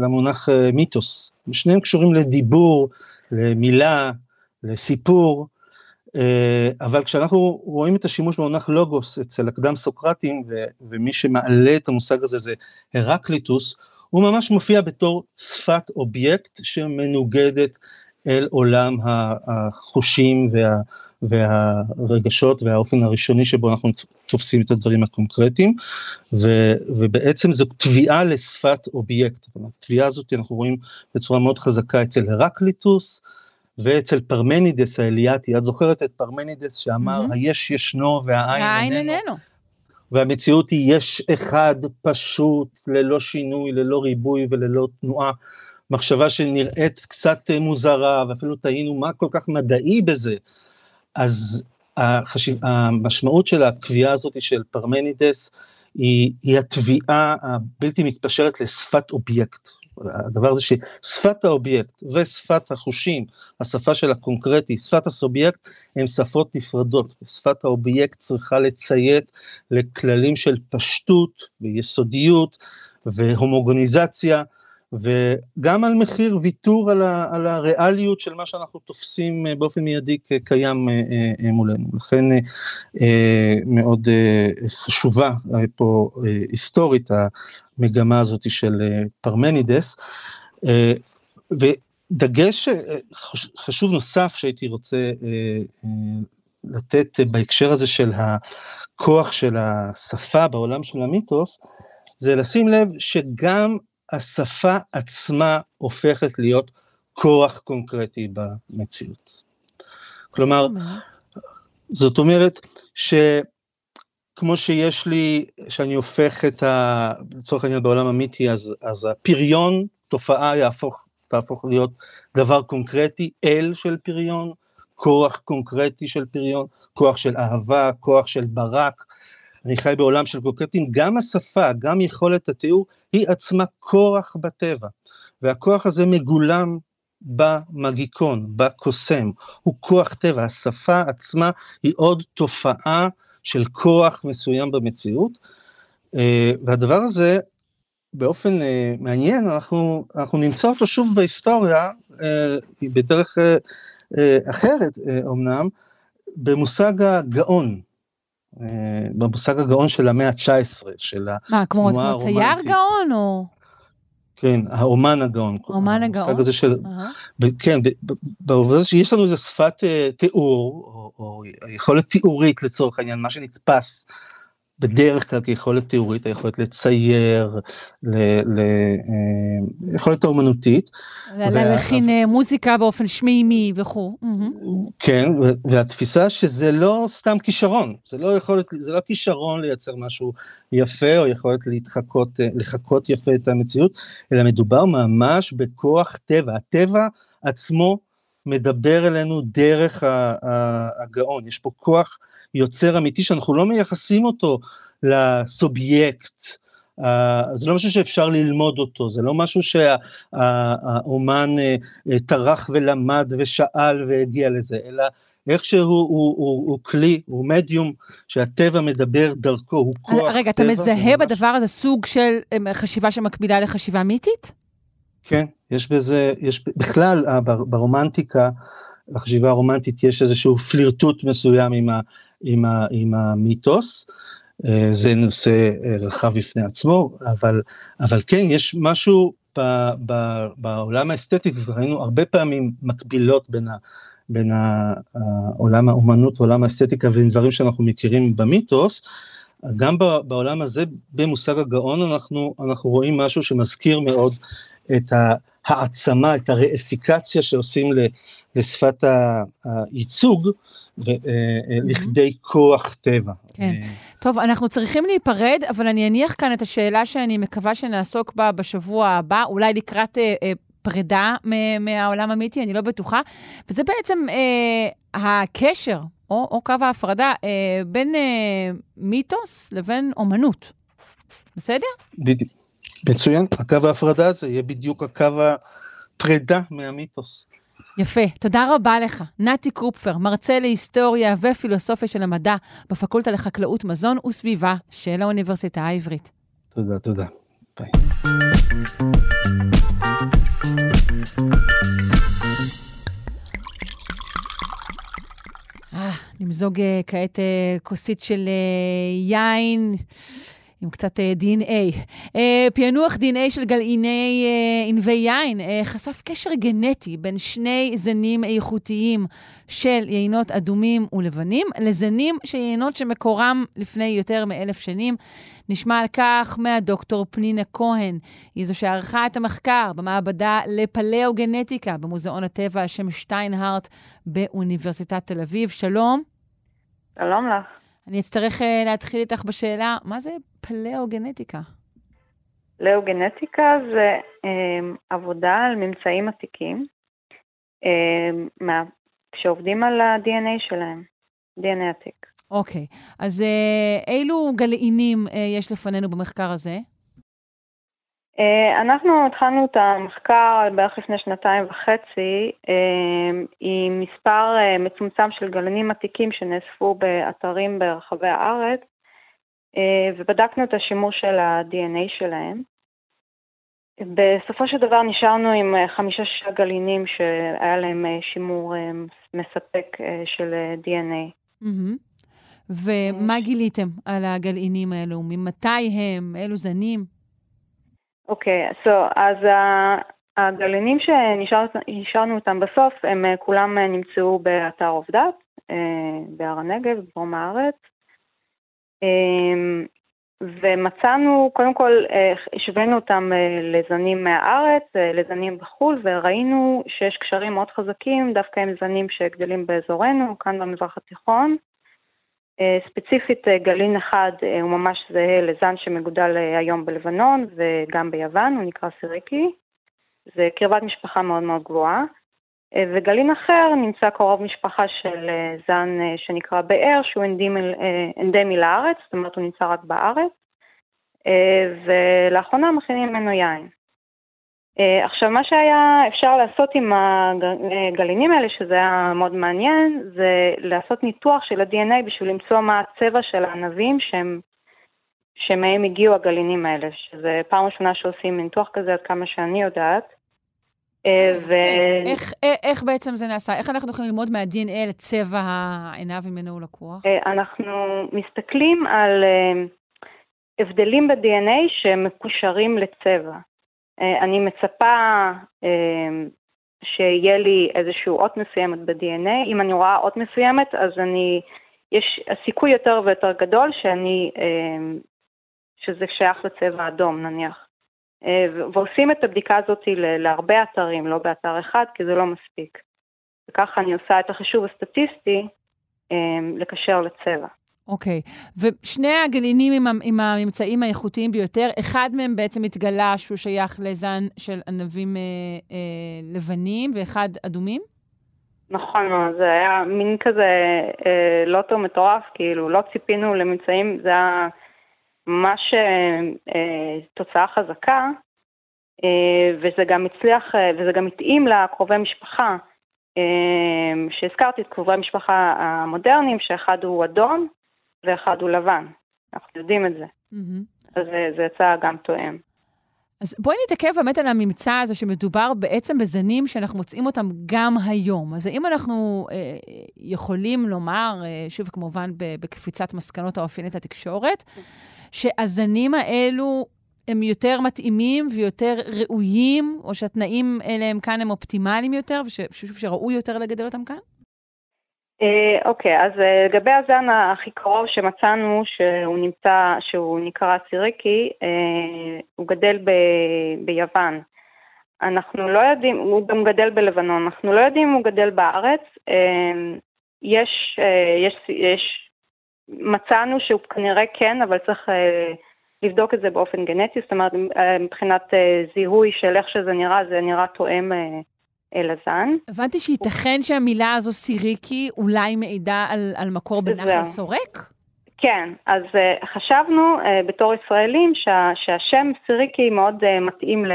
למונח מיתוס, שניהם קשורים לדיבור, למילה, לסיפור, אבל כשאנחנו רואים את השימוש במונח לוגוס אצל הקדם סוקרטים, ומי שמעלה את המושג הזה זה הרקליטוס, הוא ממש מופיע בתור שפת אובייקט שמנוגדת אל עולם החושים וה, והרגשות והאופן הראשוני שבו אנחנו תופסים את הדברים הקונקרטיים, ו, ובעצם זו תביעה לשפת אובייקט. התביעה הזאת אנחנו רואים בצורה מאוד חזקה אצל הרקליטוס, ואצל פרמנידס האליאתי, את זוכרת את פרמנידס שאמר מהמם. היש ישנו והאין האין איננו, איננו. והמציאות היא יש אחד פשוט, ללא שינוי, ללא ריבוי וללא תנועה, מחשבה שנראית קצת מוזרה, ואפילו תהינו מה כל כך מדעי בזה. אז החשיב, המשמעות של הקביעה הזאת של פרמנידס היא, היא התביעה הבלתי מתפשרת לשפת אובייקט. הדבר הזה ששפת האובייקט ושפת החושים, השפה של הקונקרטי, שפת הסובייקט, הן שפות נפרדות. שפת האובייקט צריכה לציית לכללים של פשטות ויסודיות והומוגניזציה, וגם על מחיר ויתור על, ה, על הריאליות של מה שאנחנו תופסים אה, באופן מיידי כקיים אה, אה, מולנו. לכן מאוד חשובה פה היסטורית המגמה הזאת של פרמנידס. ודגש חש- חשוב נוסף שהייתי רוצה לתת בהקשר הזה של הכוח של השפה בעולם של המיתוס, זה לשים לב שגם השפה עצמה הופכת להיות כוח קונקרטי במציאות. כלומר, זאת אומרת שכמו שיש לי, שאני הופך את ה... לצורך העניין בעולם המיתי, אז, אז הפריון, תופעה יהפוך, תהפוך להיות דבר קונקרטי, אל של פריון, כוח קונקרטי של פריון, כוח של אהבה, כוח של ברק. אני חי בעולם של קונקרטים, גם השפה, גם יכולת התיאור, היא עצמה כוח בטבע, והכוח הזה מגולם במגיקון, בקוסם, הוא כוח טבע, השפה עצמה היא עוד תופעה של כוח מסוים במציאות, אה, והדבר הזה, באופן אה, מעניין, אנחנו, אנחנו נמצא אותו שוב בהיסטוריה, אה, בדרך אחרת אמנם, במושג הגאון, במושג הגאון של המאה ה-19, של מה, כמו התנועה כמו צייר הרומנטית. גאון או... כן, האומן הגאון. אומן המושג הגאון? הזה של, כן, בעובדה שיש לנו איזה שפת אה, תיאור, או, או יכולת תיאורית לצורך העניין, מה שנתפס בדרך כלל כיכולת תיאורית, היכולת לצייר, ל- ל- אה, יכולת האומנותית. וה- להלחין אה, מוזיקה באופן שמימי וכו'. כן, והתפיסה שזה לא סתם כישרון, זה לא יכולת, זה לא כישרון לייצר משהו יפה או יכולת להתחקות, אה, לחקות יפה את המציאות, אלא מדובר ממש בכוח טבע, הטבע עצמו מדבר אלינו דרך הגאון, יש פה כוח יוצר אמיתי שאנחנו לא מייחסים אותו לסובייקט, אה, זה לא משהו שאפשר ללמוד אותו, זה לא משהו שהאומן אה, טרח ולמד ושאל והגיע לזה, אלא איכשהו הוא, הוא, הוא, הוא כלי, הוא מדיום שהטבע מדבר דרכו, הוא כוח אז טבע. רגע, אתה מזהה ממש- בדבר הזה סוג של אה, חשיבה שמקבילה לחשיבה מיתית? כן, יש בזה, יש בכלל אה, בר- ברומנטיקה, בחשיבה הרומנטית יש איזשהו פלירטוט מסוים עם, ה, עם, ה, עם המיתוס, אה, זה נושא אה, רחב בפני עצמו, אבל, אבל כן, יש משהו ב, ב, בעולם האסתטי, וראינו הרבה פעמים מקבילות בין, ה, בין העולם האומנות ועולם האסתטיקה ועם דברים שאנחנו מכירים במיתוס, גם בעולם הזה, במושג הגאון, אנחנו, אנחנו רואים משהו שמזכיר מאוד את ההעצמה, את הראפיקציה שעושים לשפת הייצוג, לכדי כוח טבע. כן. טוב, אנחנו צריכים להיפרד, אבל אני אניח כאן את השאלה שאני מקווה שנעסוק בה בשבוע הבא, אולי לקראת אה, אה, פרידה מהעולם המיתי, אני לא בטוחה. וזה בעצם אה, הקשר, או, או קו ההפרדה, אה, בין אה, מיתוס לבין אומנות. בסדר? בדיוק. מצוין, הקו ההפרדה הזה יהיה בדיוק הקו הפרידה מהמיתוס. יפה, תודה רבה לך. נתי קרופפר, מרצה להיסטוריה ופילוסופיה של המדע בפקולטה לחקלאות מזון וסביבה של האוניברסיטה העברית. תודה, תודה. אה, נמזוג אה, כעת אה, כוסית של אה, יין עם קצת אה, DNA. אה, פענוח DNA של גלעיני אה, ענבי יין חשף קשר גנטי בין שני זנים איכותיים של יינות אדומים ולבנים לזנים של יינות שמקורם לפני יותר מאלף שנים. נשמע על כך מהדוקטור פנינה כהן, היא זו שערכה את המחקר במעבדה לפלאוגנטיקה במוזיאון הטבע על שם שטיינהארט באוניברסיטת תל אביב. שלום. שלום לך. אני אצטרך uh, להתחיל איתך בשאלה, מה זה פלאוגנטיקה? פלאוגנטיקה זה um, עבודה על ממצאים עתיקים, um, מה, כשעובדים על ה-DNA שלהם, DNA עתיק. אוקיי, אז uh, אילו גלעינים uh, יש לפנינו במחקר הזה? Uh, אנחנו התחלנו את המחקר בערך לפני שנתיים וחצי uh, עם מספר uh, מצומצם של גלעינים עתיקים שנאספו באתרים ברחבי הארץ ובדקנו את השימוש של ה-DNA שלהם. בסופו של דבר נשארנו עם חמישה-שישה גלעינים שהיה להם שימור מספק של DNA. Mm-hmm. ומה גיליתם על הגלעינים האלו? ממתי הם? אילו זנים? אוקיי, okay, so, אז הגלעינים שנשארנו איתם בסוף, הם כולם נמצאו באתר עובדת, בהר הנגב, בדרום הארץ. ומצאנו, קודם כל, השווינו אותם לזנים מהארץ, לזנים בחו"ל, וראינו שיש קשרים מאוד חזקים, דווקא עם זנים שגדלים באזורנו, כאן במזרח התיכון. ספציפית גלין אחד הוא ממש זהה לזן שמגודל היום בלבנון וגם ביוון, הוא נקרא סיריקי. זה קרבת משפחה מאוד מאוד גבוהה. וגלין אחר נמצא קרוב משפחה של זן שנקרא באר, שהוא אנדמי לארץ, זאת אומרת הוא נמצא רק בארץ. ולאחרונה מכינים ממנו יין. Uh, עכשיו, מה שהיה אפשר לעשות עם הגלינים האלה, שזה היה מאוד מעניין, זה לעשות ניתוח של ה-DNA בשביל למצוא מה הצבע של הענבים שהם, שמהם הגיעו הגלינים האלה, שזה פעם ראשונה שעושים ניתוח כזה, עד כמה שאני יודעת. Uh, ו... איך, איך בעצם זה נעשה? איך אנחנו יכולים ללמוד מה-DNA לצבע העיניו ממנו הוא לקוח? אנחנו מסתכלים על הבדלים ב-DNA שמקושרים לצבע. אני מצפה שיהיה לי איזשהו אות מסוימת ב-DNA. אם אני רואה אות מסוימת, אז אני, יש הסיכוי יותר ויותר גדול שאני, שזה שייך לצבע אדום נניח. ועושים את הבדיקה הזאת להרבה אתרים, לא באתר אחד, כי זה לא מספיק. וככה אני עושה את החישוב הסטטיסטי לקשר לצבע. אוקיי, okay. ושני הגלינים עם, עם הממצאים האיכותיים ביותר, אחד מהם בעצם התגלה שהוא שייך לזן של ענבים אה, אה, לבנים ואחד אדומים? נכון, זה היה מין כזה אה, לוטו מטורף, כאילו לא ציפינו לממצאים, זה היה ממש אה, אה, תוצאה חזקה, אה, וזה גם הצליח, אה, וזה גם התאים לקרובי משפחה. שהזכרתי את קרובי המשפחה המודרניים, שאחד הוא אדום ואחד הוא לבן. אנחנו יודעים את זה. Mm-hmm. אז זה, זה יצא גם תואם. אז בואי נתעכב באמת על הממצא הזה שמדובר בעצם בזנים שאנחנו מוצאים אותם גם היום. אז האם אנחנו אה, יכולים לומר, אה, שוב כמובן בקפיצת מסקנות האופיינית לתקשורת, שהזנים האלו הם יותר מתאימים ויותר ראויים, או שהתנאים אליהם כאן הם אופטימליים יותר, ושוב שראוי יותר לגדל אותם כאן? אה, אוקיי, אז אה, לגבי הזן הכי קרוב שמצאנו שהוא נמצא, שהוא נקרא סיריקי, אה, הוא גדל ב, ביוון. אנחנו לא יודעים, הוא גם גדל בלבנון, אנחנו לא יודעים אם הוא גדל בארץ. יש, יש, יש, מצאנו שהוא כנראה כן, אבל צריך לבדוק את זה באופן גנטי, זאת אומרת מבחינת זיהוי של איך שזה נראה, זה נראה תואם לזן. הבנתי שייתכן שהמילה הזו סיריקי אולי מעידה על, על מקור בנחל סורק? כן, אז uh, חשבנו uh, בתור ישראלים שה, שהשם סיריקי מאוד uh, מתאים ל,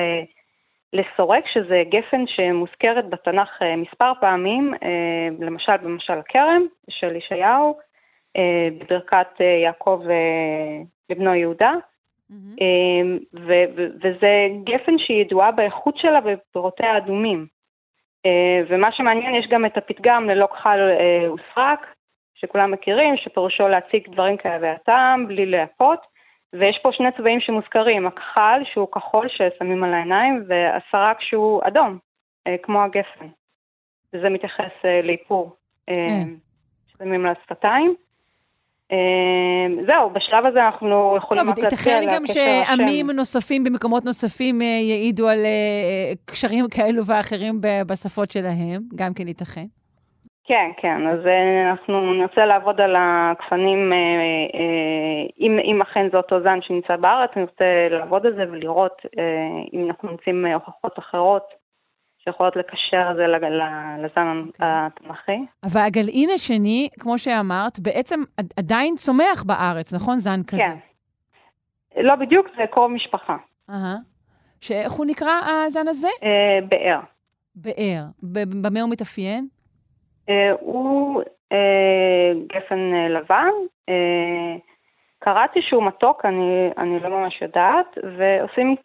לסורק, שזה גפן שמוזכרת בתנ"ך uh, מספר פעמים, uh, למשל במשל הכרם של ישעיהו, uh, בברכת uh, יעקב uh, לבנו יהודה. Mm-hmm. ו- ו- וזה גפן שהיא ידועה באיכות שלה ובפירותיה האדומים. אה, ומה שמעניין, יש גם את הפתגם ללא כחל אה, וסרק, שכולם מכירים, שפירושו להציג דברים כאבי הטעם, בלי להפות, ויש פה שני צבעים שמוזכרים, הכחל שהוא כחול ששמים על העיניים, והסרק שהוא אדום, אה, כמו הגפן. וזה מתייחס לאיפור, כן. ששמים על השפתיים. אמ, זהו, בשלב הזה אנחנו יכולים רק להציע על הקשר השם. טוב, ייתכן גם שעמים נוספים במקומות נוספים אה, יעידו על אה, קשרים כאלו ואחרים בשפות שלהם, גם כן ייתכן. כן, כן, אז אה, אנחנו נרצה לעבוד על הגפנים, אם, אם אכן זה אותו זן שנמצא בארץ, אני רוצה לעבוד על זה ולראות אם אנחנו מוצאים הוכחות אחרות שיכולות לקשר את זה לזן okay. אוקיי. התנ"כי. אבל הגלעין השני, כמו שאמרת, בעצם עדיין צומח בארץ, נכון? זן כזה. כן. לא בדיוק, זה קרוב משפחה. אהה. שאיך הוא נקרא, הזן הזה? אה, באר. באר. במה הוא מתאפיין? אה, הוא אה, גפן לבן. קראתי שהוא מתוק, אני, אני לא ממש יודעת, ועושים,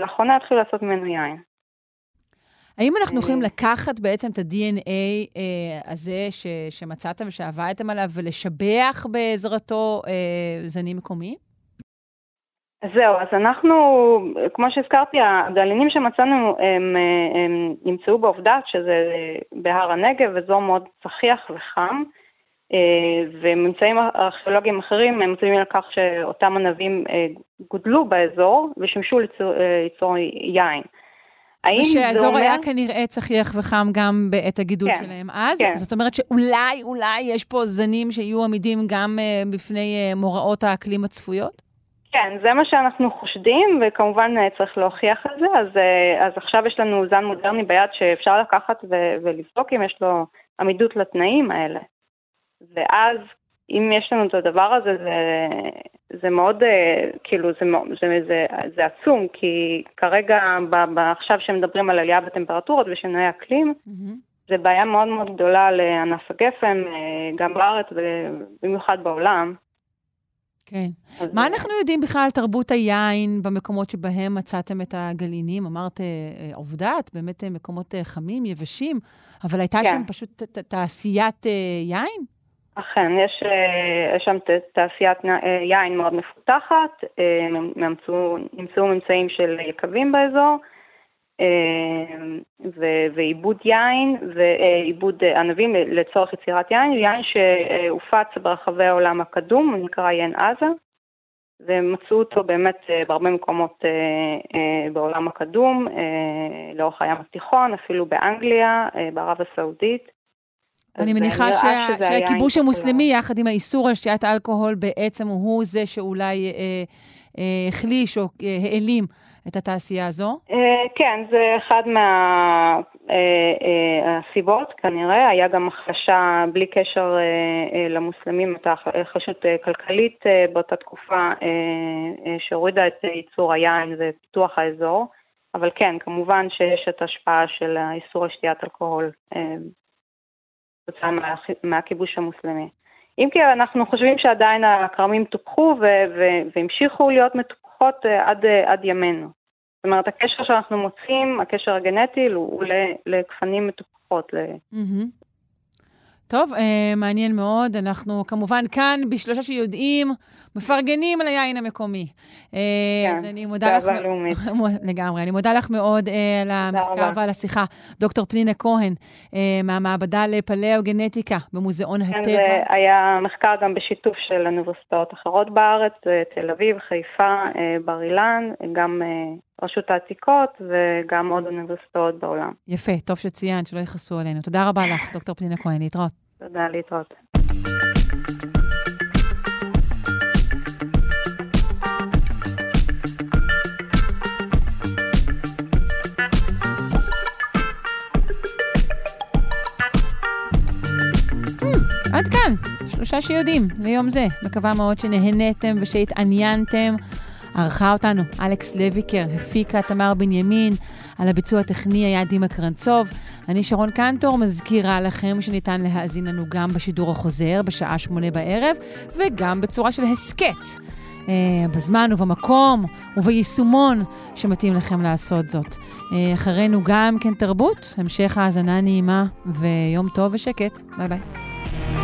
לאחרונה התחילו לעשות ממנו יין. האם אנחנו יכולים אה. לקחת בעצם את ה-DNA אה, הזה ש, שמצאתם ושעבדתם עליו ולשבח בעזרתו אה, זנים מקומיים? זהו, אז אנחנו, כמו שהזכרתי, הגלינים שמצאנו הם, הם נמצאו בעובדת, שזה בהר הנגב, אזור מאוד צחיח וחם, אה, וממצאים ארכיאולוגיים אחרים הם מצויים על כך שאותם ענבים גודלו באזור ושימשו ליצור יין. האם ושהאזור אומר... היה כנראה צחיח וחם גם בעת הגידול כן, שלהם אז? כן. זאת אומרת שאולי, אולי יש פה זנים שיהיו עמידים גם uh, בפני uh, מוראות האקלים הצפויות? כן, זה מה שאנחנו חושדים, וכמובן uh, צריך להוכיח את זה. אז, uh, אז עכשיו יש לנו זן מודרני ביד שאפשר לקחת ו- ולבדוק אם יש לו עמידות לתנאים האלה. ואז אם יש לנו את הדבר הזה, זה, זה מאוד, אה, כאילו, זה, זה, זה, זה עצום, כי כרגע, ב, ב, עכשיו שמדברים על עלייה בטמפרטורות ושינויי אקלים, mm-hmm. זה בעיה מאוד מאוד גדולה לענף הגפן, אה, גם בארץ ובמיוחד בעולם. כן. אז... מה אנחנו יודעים בכלל על תרבות היין במקומות שבהם מצאתם את הגלינים? אמרת אה, עובדת, באמת מקומות חמים, יבשים, אבל הייתה כן. שם פשוט תעשיית יין? אכן, יש, אה, יש שם תעשיית אה, יין מאוד מפותחת, אה, נמצאו, ממצאים של יקבים באזור, ועיבוד יין, ועיבוד ענבים לצורך יצירת יין, יין שהופץ ברחבי העולם הקדום, הוא נקרא יין עזה, ומצאו אותו באמת בהרבה מקומות בעולם הקדום, לאורך הים התיכון, אפילו באנגליה, בערב הסעודית. אני מניחה שה, שהכיבוש המוסלמי, יחד עם האיסור על שתיית אלכוהול, בעצם הוא זה שאולי אה, אה, החליש או אה, העלים את התעשייה הזו? אה, כן, זה אחד מהסיבות אה, אה, כנראה. היה גם החלשה, בלי קשר למוסלמים, הייתה החלשות כלכלית באותה תקופה שהורידה את ייצור היין ופיתוח האזור. אבל כן, כמובן שיש את ההשפעה של האיסור על שתיית אלכוהול אה, כתוצאה מהכיבוש המוסלמי. אם כי אנחנו חושבים שעדיין הכרמים טופחו והמשיכו להיות מטופחות עד, עד ימינו. זאת אומרת, הקשר שאנחנו מוצאים, הקשר הגנטי, הוא לגפנים מטופחות. טוב, אה, מעניין מאוד. אנחנו כמובן כאן, בשלושה שיודעים, מפרגנים על היין המקומי. אה, כן, אז אני מודה לך... לאומית. <laughs> לגמרי. אני מודה לך מאוד אה, על המחקר ועל השיחה. דוקטור פנינה כהן, אה, מהמעבדה לפלאוגנטיקה במוזיאון כן, הטבע. זה היה מחקר גם בשיתוף של אוניברסיטאות אחרות בארץ, אה, תל אביב, חיפה, אה, בר אילן, גם... אה, רשות העתיקות וגם עוד אוניברסיטאות בעולם. יפה, טוב שציינת, שלא יכעסו עלינו. תודה רבה לך, דוקטור פנינה כהן, להתראות. תודה, להתראות. עד כאן, שלושה שיודעים ליום זה. מקווה מאוד שנהניתם ושהתעניינתם. ערכה אותנו אלכס לויקר, הפיקה תמר בנימין, על הביצוע הטכני היה דימה קרנצוב. אני שרון קנטור, מזכירה לכם שניתן להאזין לנו גם בשידור החוזר בשעה שמונה בערב, וגם בצורה של הסכת. Uh, בזמן ובמקום וביישומון שמתאים לכם לעשות זאת. Uh, אחרינו גם כן תרבות, המשך האזנה נעימה ויום טוב ושקט. ביי ביי.